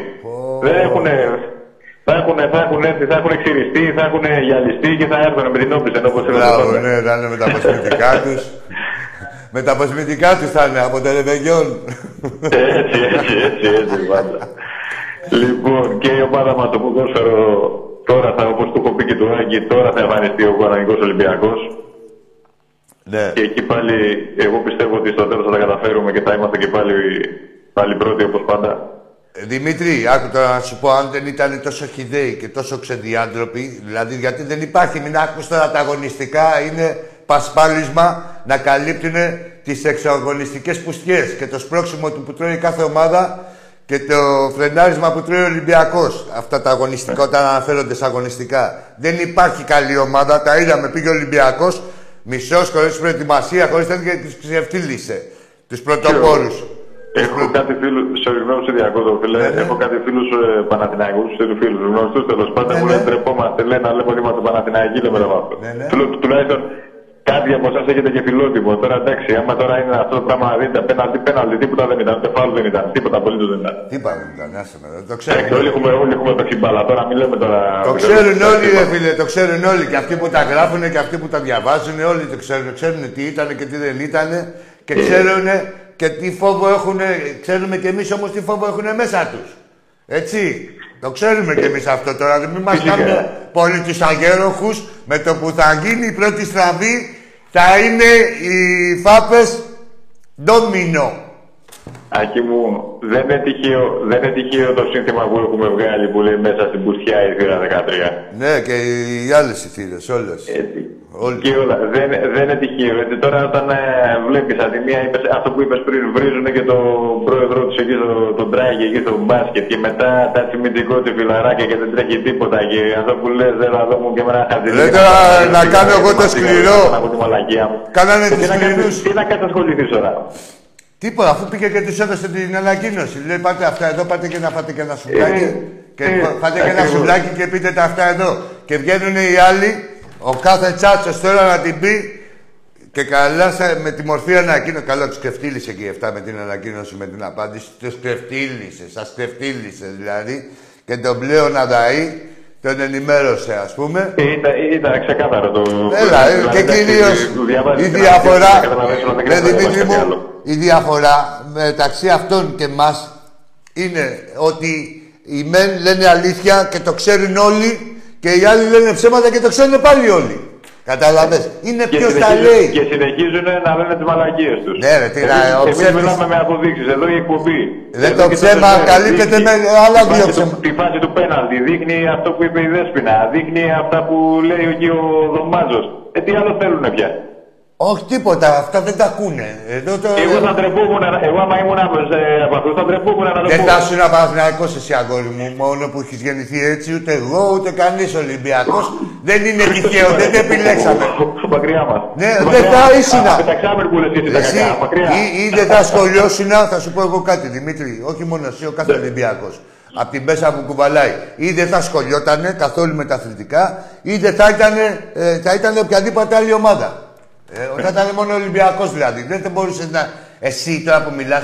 Δεν έχουν, θα έχουν, θα έχουν έρθει, θα έχουν εξυριστεί, θα έχουν γυαλιστεί και θα έρθουν με την όπισθεν όπως έλεγε Μπράβο, τότε. ναι, θα είναι με τα αποσμητικά τους. με τα αποσμητικά τους θα είναι, από το Ρεβεγιόν. Έτσι, έτσι, έτσι, έτσι πάντα. Λοιπόν, και η ομάδα μας το ποδόσφαιρο τώρα θα, όπως το έχω πει και του Άγκη, τώρα θα εμφανιστεί ο Παναγικός Ολυμπιακός. ναι. Και εκεί πάλι, εγώ πιστεύω ότι στο τέλος θα τα καταφέρουμε και θα είμαστε και πάλι, πάλι πρώτοι όπως πάντα. Ε, Δημήτρη, άκου τώρα να σου πω, αν δεν ήταν τόσο χιδαίοι και τόσο ξεδιάντροποι, δηλαδή γιατί δεν υπάρχει, μην άκους τώρα τα αγωνιστικά, είναι πασπάλισμα να καλύπτουν τις εξαγωνιστικές πουστιές και το σπρώξιμο του που τρώει κάθε ομάδα και το φρενάρισμα που τρώει ο Ολυμπιακός. Αυτά τα αγωνιστικά, όταν αναφέρονται σε αγωνιστικά. Δεν υπάρχει καλή ομάδα, τα είδαμε, πήγε ο Ολυμπιακός, μισός χωρίς προετοιμασία, χωρίς τέτοια και τους ξεφτύλισε. Τους πρωτοπόρους. Έχω κάτι φίλους, συγγνώμη σε διακόπτω, φίλε. Ναι, ναι. Έχω κάτι φίλους ε, Παναθηναϊκούς, φίλους γνωστούς τέλος πάντων Ναι, που ναι. λένε τρεπόμαστε, λένε να λέμε ότι είμαστε Παναθηναϊκοί, λέμε το αυτό. Ναι, ναι. Του- Τουλάχιστον κάτι από εσάς έχετε και φιλότιμο. Τώρα εντάξει, άμα τώρα είναι αυτό το πράγμα, να δείτε πέναλτι, πέναλτι, τίποτα δεν ήταν, ούτε φάουλ δεν ήταν, τίποτα απολύτως δεν ήταν. Τι πάμε, ήταν, άσε με, το Εντάξει, ξέρουν. όλοι έχουμε, όλοι έχουμε παίξει μπάλα, τώρα μην λέμε τώρα. Το ξέρουν όλοι, ρε φίλε, το ξέρουν όλοι. Και αυτοί που τα γράφουν και αυτοί που τα διαβάζουν, όλοι το ξέρουν. Ξέρουν τι ήταν και τι δεν ήταν και ξέρουν και τι φόβο έχουν. Ξέρουμε κι εμείς όμως τι φόβο έχουν μέσα τους. Έτσι. Το ξέρουμε κι εμείς αυτό τώρα. Μην μας Φυσικά. κάνουν πολύ τους αγέροχους. Με το που θα γίνει η πρώτη στραβή θα είναι οι φάπες ντόμινο. Άκη μου, δεν είναι, τυχαίο, δεν είναι τυχαίο το σύνθημα που έχουμε βγάλει που λέει μέσα στην πουστιά η θύρα 13. Ναι, και οι άλλε οι θύρε, όλε. Έτσι. Και όλα. Δεν, δεν είναι τυχαίο. Έτσι, τώρα όταν ε, βλέπει από τη μία, είπες, αυτό που είπε πριν, βρίζουν και τον πρόεδρό του εκεί, τον, τον Τράγκη εκεί στο μπάσκετ και μετά τα τσιμιντικό του φιλαράκια και δεν τρέχει τίποτα. Και αυτό που λε, δεν εδώ μου και με ένα χαρτί. Λέει τώρα να κάνω εγώ το σκληρό. Να πω τη μαλακία μου. Κάνανε Και τους τι να κάνεις- σκληρούς. Τι να κάνει ασχοληθεί τώρα. Τίποτα, αφού πήγε και του έδωσε την ανακοίνωση. Λέει πάτε αυτά εδώ, πάτε και να φάτε και ένα σουβλάκι. Ε, και ε, φα- φάτε και ένα ακριβώς. σουβλάκι και πείτε τα αυτά εδώ. Και βγαίνουν οι άλλοι, ο κάθε τσάτσος τώρα να την πει και καλά σε- με τη μορφή ανακοίνωση. Καλά, τους κρεφτύλισε και οι 7 με την ανακοίνωση, με την απάντηση. Τους κρεφτύλισε, σας κρεφτύλισε δηλαδή. Και τον πλέον Αδαή τον ενημέρωσε, ας πούμε. Ήταν, ήταν ξεκάθαρο το. Έλα, ε, δηλαδή, και εντάξει, κυρίω διαβάζεις η και διαφορά, να καταλαβαίνεις ότι δεν ρε χρειάζεται να Δημήτρη διαβάσεις κάτι μου, άλλο. Η διαφορά μεταξύ αυτών και μας είναι ότι οι μεν λένε αλήθεια και το ξέρουν όλοι και οι άλλοι λένε ψέματα και το ξέρουν πάλι όλοι. Καταλαβες. Είναι Και ποιος τα συνεχίζουν- λέει. Και συνεχίζουν να λένε τις μαλακίες τους. Ναι, ρε, τι να- ο Εμείς ψεύτης- μιλάμε με αποδείξεις. Εδώ η εκπομπή. Δεν Εδώ το και ψέμα τόσες μέρες καλύπτεται δείχνει με άλλα τη δύο φάση ψέμα. του- Τη φάση του πέναλτι. Δείχνει αυτό που είπε η Δέσποινα. Δείχνει αυτά που λέει εκεί ο Δωμάζος. Ε, τι άλλο θέλουν πια; Όχι τίποτα, αυτά δεν τα ακούνε. Εδώ το... Εγώ θα τρεπόμουν, εγώ άμα ήμουν από ε, από αυτούς, θα τρεπόμουν να το Δεν πω. θα ήσουν Παναθηναϊκός εσύ αγόρι μου, μόνο που έχεις γεννηθεί έτσι, ούτε εγώ, ούτε κανείς Ολυμπιακός. Δεν είναι τυχαίο, δεν το επιλέξαμε. Μακριά μας. Ναι, δεν θα ήσουν. Πεταξάμερ που λες εσύ τα Εσύ, κακά. Μακριά. ή, ή δεν θα σχολιώσουν, θα σου πω εγώ κάτι Δημήτρη, όχι μόνο εσύ, ο κάθε Ολυμπιακός. Από την πέσα που κουβαλάει. Ή δεν θα σχολιότανε καθόλου με τα αθλητικά, ή δεν θα ήταν, ε, θα ήταν οποιαδήποτε άλλη ομάδα. Ε, θα ήταν μόνο Ολυμπιακός δηλαδή. Δεν θα μπορούσες να. Εσύ τώρα που μιλάς,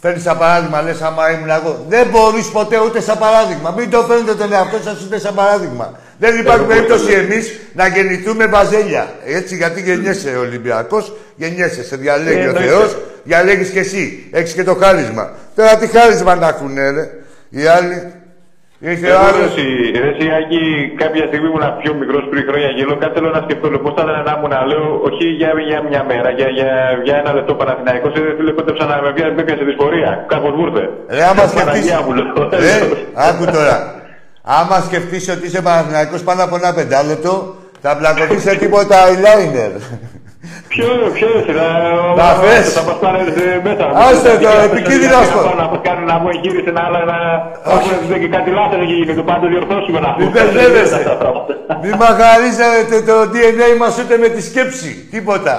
Φέρνεις σαν παράδειγμα, λες, άμα ήμουν εγώ. Δεν μπορείς ποτέ ούτε σαν παράδειγμα. Μην το φέρνετε τον εαυτό σας ούτε σαν παράδειγμα. Δεν υπάρχει περίπτωση εμείς να γεννηθούμε βαζέλια. Έτσι, γιατί γεννιέσαι Ολυμπιακός, γεννιέσαι. Σε διαλέγει Ε, ο εννοείται. Θεός, διαλέγεις κι εσύ. Έχεις και το χάρισμα. Τώρα τι χάρισμα να έχουν, ρε. Οι άλλοι. Ήρθε ο Εγώ άλλο. εσύ, ρε εσύ, Άκη, κάποια στιγμή ήμουν πιο μικρός πριν χρόνια γελό. Κάτι θέλω να σκεφτώ. Λοιπόν, θα ήταν να ήμουν να λέω, όχι για, για μια μέρα, για, για, για ένα λεπτό Παναθηναϊκός. Ε, φίλε, κόντεψα να με πιάσει, με πιάσει δυσφορία. Κάπως μου ήρθε. Ρε, άμα σκεφτείς... Παναγία μου, λέω. Ρε, άκου τώρα. Άμα σκεφτείς ότι είσαι Παναθηναϊκός πάνω από ένα πεντάλεπτο, θα μπλακωθείς σε τίποτα eyeliner. Ποιο, ποιο είσαι, να Να φες. Θα μας πάνε σε- μέσα. Άστε το, Να- επικίνδυνο να- αυτό. να- Να μας κάνουν να μου εγχείρηση να άλλα να... Όχι. Και κάτι λάθος έχει γίνει, το πάντο διορθώσουμε να Μην πούμε. μπερδεύεσαι. Μη μαγαρίζετε το DNA μας ούτε με τη σκέψη. Τίποτα.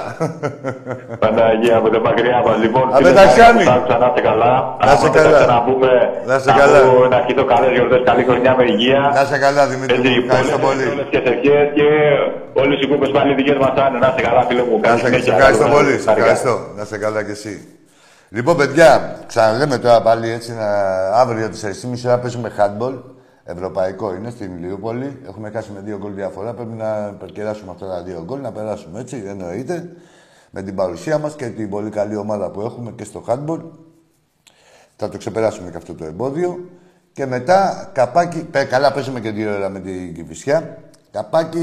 Παναγία από τα μακριά μας, λοιπόν. Απεταξιάνη. φίλε, άκουσα, Να είστε καλά. Να είστε Άμα καλά. θέλετε Να πούμε, Να είστε να καλά. πω, Να ευχηθώ καλές γιορτές, καλή χρονιά με υγεία. Να είσαι καλά, Δημήτρη Έτσι, μου. Ευχαριστώ πολλές πολύ. όλες και ευχές και όλες οι κούπες πάλι δικές μας θα είναι. Να είστε καλά, φίλε μου. Να Καλή σε συνέχεια. ευχαριστώ Καλό πολύ. βράδυ. Σε ευχαριστώ. Να είσαι καλά κι εσύ. Λοιπόν, παιδιά, ξαναλέμε τώρα πάλι έτσι να... αύριο τις 4.30 ώρα παίζουμε handball. Ευρωπαϊκό είναι στην Ηλιούπολη. Έχουμε χάσει με δύο γκολ διαφορά. Πρέπει να περκεράσουμε αυτά τα δύο γκολ, να περάσουμε έτσι. Εννοείται. Με την παρουσία μας και την πολύ καλή ομάδα που έχουμε και στο handball. Θα το ξεπεράσουμε και αυτό το εμπόδιο. Και μετά καπάκι. πε- Καλά, παίζουμε και δύο ώρα με την Κυφυσιά. Καπάκι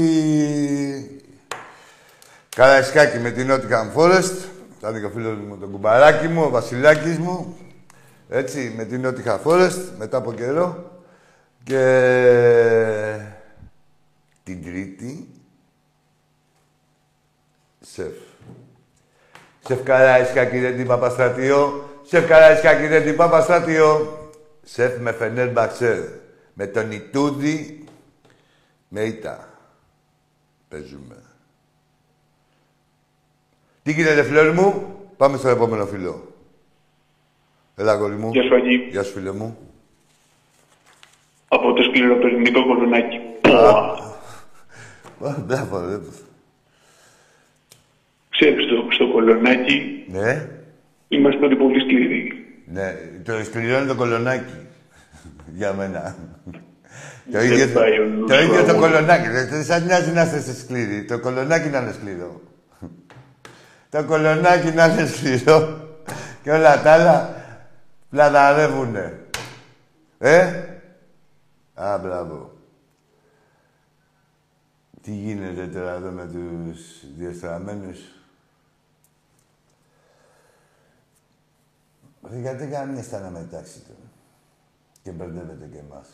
Καραϊσκάκι με την Nottingham Forest. Θα είναι και ο φίλος μου τον κουμπαράκι μου, ο Βασιλάκης μου. Έτσι, με την Nottingham Forest, μετά από καιρό. Και την Τρίτη, σεφ. Σεφ Καραϊσκάκι δεν την Παπαστρατιώ. Σεφ Καραϊσκάκι δεν την Παπαστρατιώ. Σεφ με Φενέρ Μπαξέρ. Με τον Ιτούδη, με Ήτα. Παίζουμε. Τι γίνεται, φίλε μου; Πάμε στο επόμενο φίλο. Έλα, κόρη μου. Γεια σου, Αγγί. Γεια σου, φίλε μου. Από το σκληροπυρηνικό κολονάκι. Α, Μπράβο, ρε. Ξέρεις, στο, στο κολονάκι Ναι. είμαστε όλοι πολύ σκληροί. Ναι, το σκληρό είναι το κολονάκι. Για μένα. το Δεν ίδιο, πάει ο νους το, ίδιο μου. το κολονάκι. Δεν σας νοιάζει να είστε σκληροί. Το κολονάκι να είναι σκληρό. Το κολονάκι να είναι σκληρό. Και όλα τα άλλα πλαταρεύουνε. Ε! Α, μπράβο. Τι γίνεται τώρα εδώ με τους διαστραμμένους; Ρε, Γιατί κανείς να μετάξει του. Και μπερδεύετε και εμάς.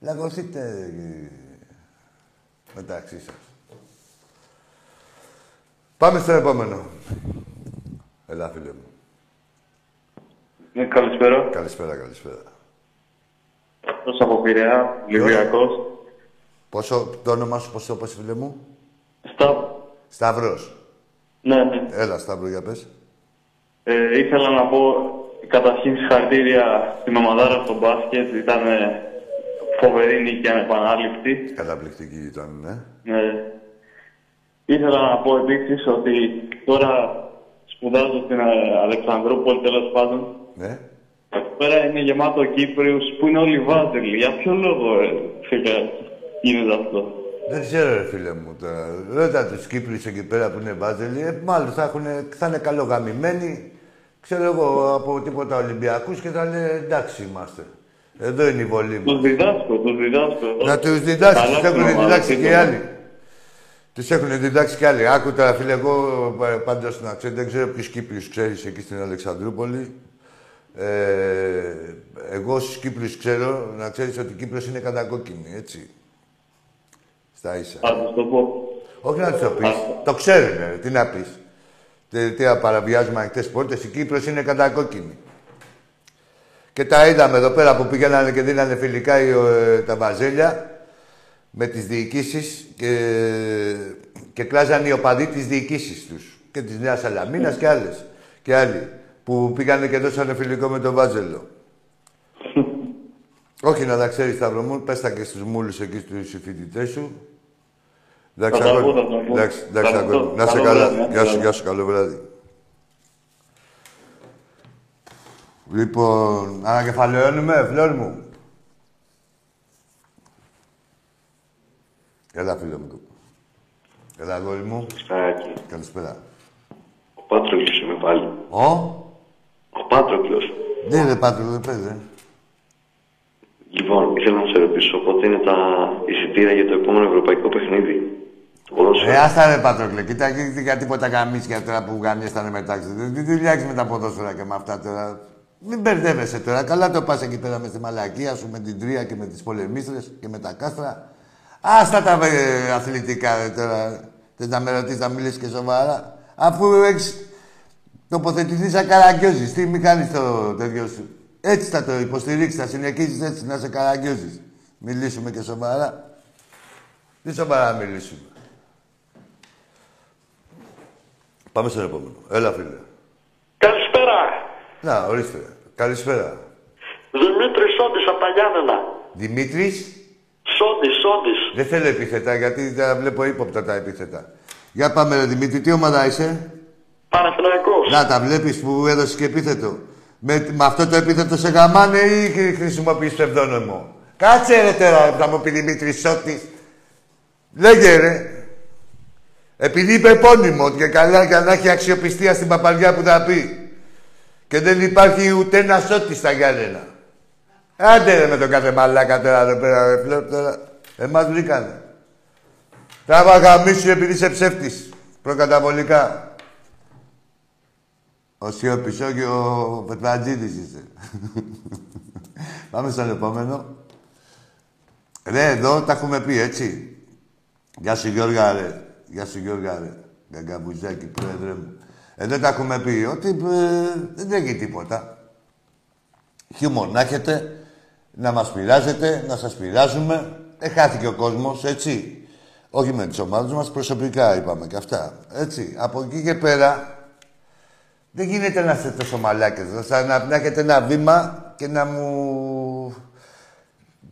Λαγωθείτε ε, μεταξύ σας. Πάμε στο επόμενο. Έλα, φίλε μου. Ναι, καλησπέρα. Καλησπέρα, καλησπέρα. Πώς από Πειραιά, Λιβιακός. Πόσο, το όνομά σου, πώς το πες, φίλε μου; Σταύρο. Σταύρος. Ναι, ναι. Έλα, Σταύρο, για πες. Ε, ήθελα να πω καταρχήν συγχαρητήρια στην ομαδάρα στο μπάσκετ. Ήταν ε, φοβερή νίκη ανεπανάληπτη. Καταπληκτική ήταν, ναι. Ε, ήθελα να πω επίσης ότι τώρα σπουδάζω στην ε, Αλεξανδρούπολη τέλος πάντων. Ναι. Εδώ πέρα είναι γεμάτο Κύπριους που είναι όλοι βάζελοι. Για ποιο λόγο, ε, φίλε. γίνεται αυτό; Δεν ξέρω, ρε φίλε μου τώρα. Ρώτα τους Κύπρου εκεί πέρα που είναι βάζελοι. Ε, μάλλον θα, έχουνε, θα είναι καλογαμημένοι. Ξέρω εγώ από τίποτα Ολυμπιακούς και θα λένε εντάξει είμαστε. Εδώ είναι η βολή Τους μου. διδάσκω, τους διδάσκω. Να τους διδάξει, Καλά τους έχουν στην ομάδα, διδάξει και οι σύντομα. άλλοι. Του έχουν διδάξει και άλλοι. Άκου τώρα, φίλε, εγώ πάντως να ξέρω, δεν ξέρω ποιους Κύπριους ξέρεις εκεί στην Αλεξανδρούπολη. Ε, εγώ στου Κύπριους ξέρω, να ξέρεις ότι η Κύπρος είναι κατακόκκινη, έτσι. Στα ίσα. Θα τους το πω. Όχι να τους το πεις. Το ξέρουν, ρε. τι να πεις. Τι, τι να παραβιάζουμε ανοιχτές πόρτες. Η Κύπρος είναι κατακόκκινη. Και τα είδαμε εδώ πέρα που πήγαιναν και δίνανε φιλικά οι, ε, τα βαζέλια με τις διοικήσεις και, και κλάζαν οι οπαδοί τις διοικήσεις τους. Και της Νέας Σαλαμίνας και άλλες. Και άλλοι που πήγανε και δώσανε φιλικό με τον Βάζελο. Όχι να τα ξέρεις, Σταύρο μου, πες τα και στους μούλους εκεί στους φοιτητές σου. Εντάξει, Θα τα αγόρι. πω, θα τα πω. Εντάξει, εντάξει, Ευχαριστώ. αγόρι. Να είσαι Καλό καλά. βράδυ, Γεια σου, καλό γεια σου, καλό βράδυ. Λοιπόν, ανακεφαλαιώνουμε, φλόρ μου. Έλα, φίλε μου. Έλα, αγόρι μου. Στάκι. Καλησπέρα. Ο Πάτροκλος είμαι πάλι. Ο; Ο Πάτροκλος. Ναι, ρε, Πάτρο, δεν παίζει. ε. Λοιπόν, ήθελα να σε ρωτήσω πότε είναι τα εισιτήρια για το επόμενο ευρωπαϊκό παιχνίδι; Το ποδόσφαιρο. Ε, άστα ρε Πατρόκλε, κοίτα και για τίποτα καμίσια τώρα που γαμιέστανε μετάξι. Δεν τι δουλειά έχεις με τα ποδόσφαιρα και με αυτά τώρα. Μην μπερδεύεσαι τώρα. Καλά το πας εκεί πέρα με τη μαλακία σου, με την τρία και με τις πολεμίστρες και με τα κάστρα. Άστα τα ε, αθλητικά ρε, τώρα. Θες να με ρωτήσεις να μιλήσεις και σοβαρά. Αφού έχεις τοποθετηθεί σαν καραγκιόζης. Τι μη κάνεις το τέτοιο σου. Έτσι θα το υποστηρίξεις, θα συνεχίσεις έτσι να σε καραγκιόζης. Μιλήσουμε και σοβαρά. Τι σοβαρά μιλήσουμε. Πάμε στο επόμενο. Έλα, φίλε. Καλησπέρα. Να, ορίστε. Καλησπέρα. Δημήτρης Σόντι από τα Γιάννενα. Δημήτρης; Σόντι, Σόντι. Δεν θέλω επίθετα, γιατί τα βλέπω ύποπτα τα επίθετα. Για πάμε, ρε Δημήτρη. Τι ομάδα είσαι; Παναθηναϊκός. Να, τα βλέπεις που έδωσες και επίθετο. Με, με αυτό το επίθετο σε γαμάνε ή χρη- χρησιμοποιείς το ευδόνομο. Κάτσε ρε τώρα, θα μου πει Δημήτρη Σώτης. Λέγε ρε. Επειδή είπε επώνυμο και καλά για να έχει αξιοπιστία στην παπαριά που θα πει. Και δεν υπάρχει ούτε ένα σώτης στα Γιάννενα. Άντε ρε με τον κάθε μαλάκα τώρα εδώ πέρα, ρε φλερ, τώρα. Εμάς βρήκανε. Θα βαγαμίσου επειδή είσαι ψεύτης. Προκαταβολικά. Ο Σιώπης, όχι ο Πετρατζίδης είσαι. Πάμε στον επόμενο. Ρε, εδώ τα έχουμε πει, έτσι. Γεια σου Γιώργα, ρε. Γεια σου Γιώργα, ρε. Γκαγκαμπουζάκη, πρόεδρε μου. Εδώ τα έχουμε πει ότι ε, δεν έχει τίποτα. Χιούμορ να έχετε, να μας πειράζετε, να σας πειράζουμε. Δεν χάθηκε ο κόσμος, έτσι. Όχι με τις ομάδες μας, προσωπικά είπαμε και αυτά. Έτσι. Από εκεί και πέρα, δεν γίνεται να είστε τόσο μαλάκες. Να, να, να έχετε ένα βήμα και να μου...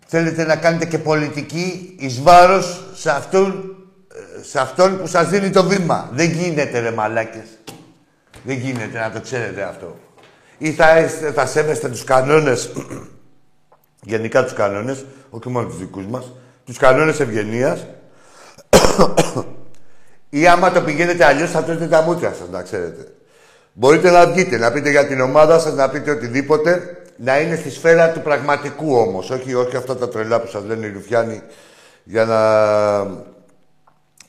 Θέλετε να κάνετε και πολιτική εις βάρος σε αυτόν, ε, σε αυτόν που σας δίνει το βήμα. Δεν γίνεται ρε μαλάκες. Δεν γίνεται να το ξέρετε αυτό. Ή θα, είστε- θα σέβεστε τους κανόνες, γενικά τους κανόνες, όχι μόνο τους δικούς μας, τους κανόνες ευγενίας, ή άμα το πηγαίνετε αλλιώς θα τρώτε τα μούτρα σας, να ξέρετε. Μπορείτε να βγείτε, να πείτε για την ομάδα σας, να πείτε οτιδήποτε, να είναι στη σφαίρα του πραγματικού όμως, όχι, όχι αυτά τα τρελά που σας λένε οι Ρουφιάνοι για να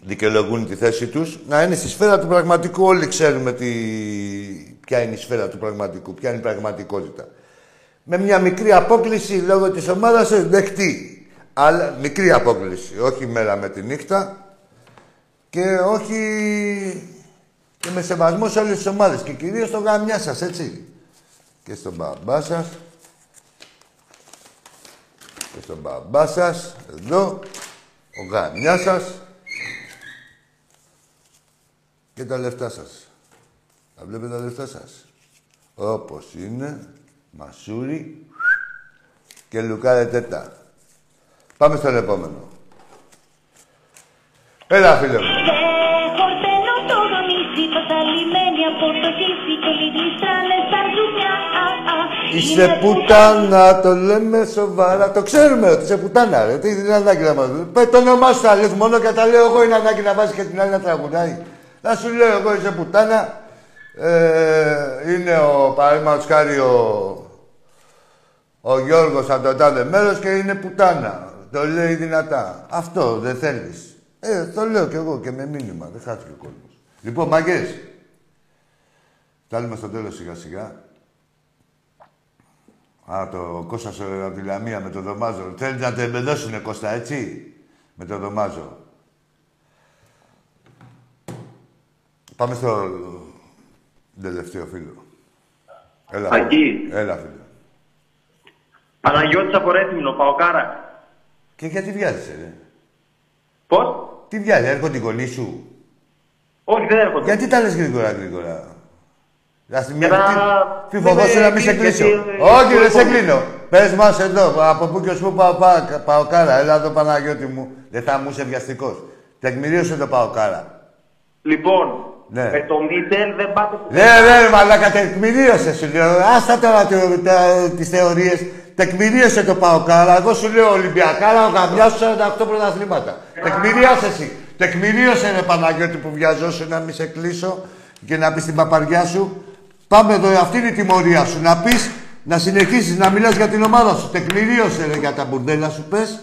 δικαιολογούν τη θέση τους, να είναι στη σφαίρα του πραγματικού. Όλοι ξέρουμε τι... ποια είναι η σφαίρα του πραγματικού, ποια είναι η πραγματικότητα. Με μια μικρή απόκληση λόγω της ομάδας σας δεχτεί. Αλλά μικρή απόκληση, όχι μέρα με τη νύχτα και όχι και με σεβασμό σε όλες τις ομάδες και κυρίως στο γαμιά σας, έτσι. Και στον μπαμπά σας και στον μπαμπά σας, εδώ, ο γαμιά σας και τα λεφτά σας. Τα βλέπετε τα λεφτά σας. Όπως είναι, μασούρι και λουκάρετε τα. Πάμε στον επόμενο. Έλα, φίλε μου. Corteno todo mi παθαλημένοι από το χύσι και λυγλιστράνε στα ζουμιά. Α, α. Είσαι πουτάνα, το λέμε σοβαρά. Το ξέρουμε ότι είσαι πουτάνα, ρε. Τι είναι ανάγκη να μας Πε το όνομά σου, τα λες μόνο και τα λέω εγώ είναι ανάγκη να βάζεις και την άλλη να τραγουδάει. Να σου λέω εγώ είσαι πουτάνα. Ε, είναι ο παραδείγματος χάρη ο, ο Γιώργος από το τάδε μέρος και είναι πουτάνα. Το λέει δυνατά. Αυτό δεν θέλεις. Ε, το λέω κι εγώ και με μήνυμα. Δεν χάθηκε ο κόσμος. Λοιπόν, μαγκές. Φτάνουμε στο τέλος σιγά σιγά. Α, το Κώστας ε, από τη Λαμία με το Δωμάζο. Θέλεις να το εμπεδώσουνε Κώστα, έτσι; Με το Δωμάζο. Πάμε στο τελευταίο φίλο. Έλα, φίλε. Ακή. Έλα, φίλε. Παναγιώτης από Ρέθυμνο, Παοκάρα. Και γιατί βιάζεσαι, ρε. Πώς? Τι βιάζει, έρχονται οι γονείς σου. Όχι, δεν έρχονται. Γιατί τα λες γρήγορα, γρήγορα. Ας μια Για να- τι φοβόσαι με να μην σε κλείσει, κλείσω. γιατί- Όχι, δεν σε γιατί- κλείνω. Πες μας εδώ, από πού και ως πού πάω, πάω, πάω κάρα. Έλα εδώ Παναγιώτη μου. Δεν θα μου είσαι βιαστικός. Τεκμηρίωσε το πάω κάρα. Λοιπόν, Ναι. με το Μίτελ δεν πάτε που... Ναι, ναι, μαλάκα, τεκμηρίωσε σου λέω. Άστα τώρα το- τα- τις θεωρίες. Τεκμηρίωσε το πάω κάρα. Εγώ σου λέω Ολυμπιακάρα, ο γαμιάς σου 48 πρωταθλήματα. Τεκμηρίωσε εσύ. Τεκμηρίωσε ρε Παναγιώτη που βιαζόσου να μην σε κλείσω και να πεις την παπαριά σου. Πάμε εδώ, αυτή είναι η τιμωρία σου. Να πεις, να συνεχίσεις να μιλάς για την ομάδα σου. Τεκμηρίωσε ρε για τα μπουρδέλα σου, πες.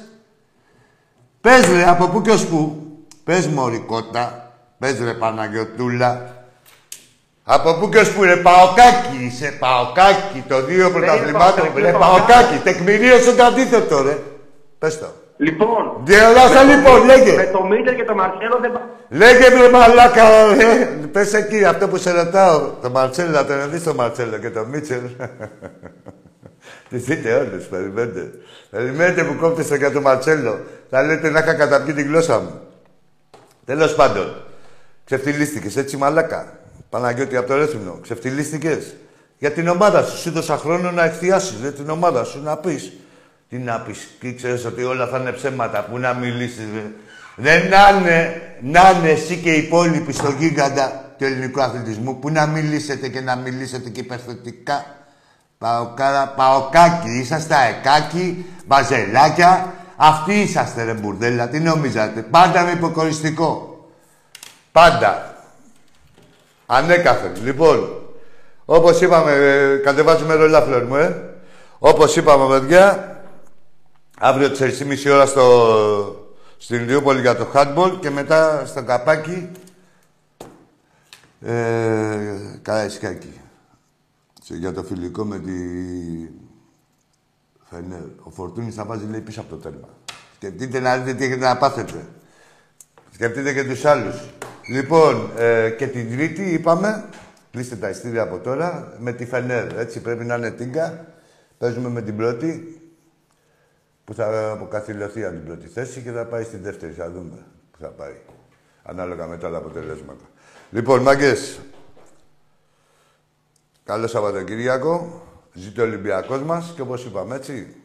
Πες ρε, από πού και ως πού. Πες μωρικότα. Πες ρε Παναγιωτούλα. Από πού και ως πού ρε Παοκάκι είσαι, Παοκάκι. Το δύο πρωταθλημάτων. Παοκάκι, Ρε είναι Παοκάκι, τεκμηρίωσες το αντίθετο ρε. Πες το. Λοιπόν, Διολάσα με το- λοιπόν, λέγε. Με το Μίτελ και το Μαρσέλο δεν πάτε... Λέγε με μαλάκα, ρε. Πες εκεί, αυτό που σε ρωτάω. Το Μαρτσέλο, να τον δεις το Μαρτσέλο και το Μίτσελ. Τις δείτε όλες, περιμένετε. Περιμένετε που κόптεστε για το Μαρτσέλο. Θα λέτε να είχα καταπιεί τη γλώσσα μου. Τέλος πάντων. Ξεφτυλίστηκες, έτσι μαλάκα. Παναγιώτη από το Ρέθυμνο. Ξεφτυλίστηκες. Για την ομάδα σου. Σου δώσα χρόνο να εκθιάσεις ρε, την ομάδα σου. Να πεις. Τι να πεις. Και ξέρεις ότι όλα θα είναι ψέματα. Πού να μιλήσεις. Ρε. Δεν να είναι, να είναι εσύ και οι υπόλοιποι στο γίγαντα του ελληνικού αθλητισμού. Που να μιλήσετε και να μιλήσετε και υπερθετικά. Παοκάρα, παοκάκι, είσαστε αεκάκι, μπαζελάκια. Αυτοί είσαστε ρε μπουρδέλα, τι νομίζατε; Πάντα με υποκοριστικό. Πάντα. Ανέκαθεν. Λοιπόν, όπως είπαμε, ε, κατεβάζουμε ρολάφλερ μου, ε. Όπως είπαμε, παιδιά, αύριο τις 4.30 ώρα στο, στην Ηλιούπολη για το handball και μετά στο καπάκι ε, Καραϊσκάκι. Σε- Για το φιλικό με τη Φενέρ. Ο Φορτούνης θα βάζει, λέει, πίσω από το τέρμα. Σκεφτείτε να δείτε τι έχετε να πάθετε. Σκεφτείτε και τους άλλους. Λοιπόν, ε, και την Τρίτη είπαμε, κλείστε τα ειστήρια από τώρα, με τη Φενέρ. Έτσι πρέπει να είναι τίγκα. Παίζουμε με την πρώτη, που θα αποκαθιλωθεί από την πρώτη θέση και θα πάει στην δεύτερη. Θα δούμε που θα πάει. Ανάλογα με τα άλλα αποτελέσματα. Λοιπόν, μάγκες, καλό Σαββατοκύριακο. Ζήτω ο Ολυμπιακός μας και όπως είπαμε, έτσι,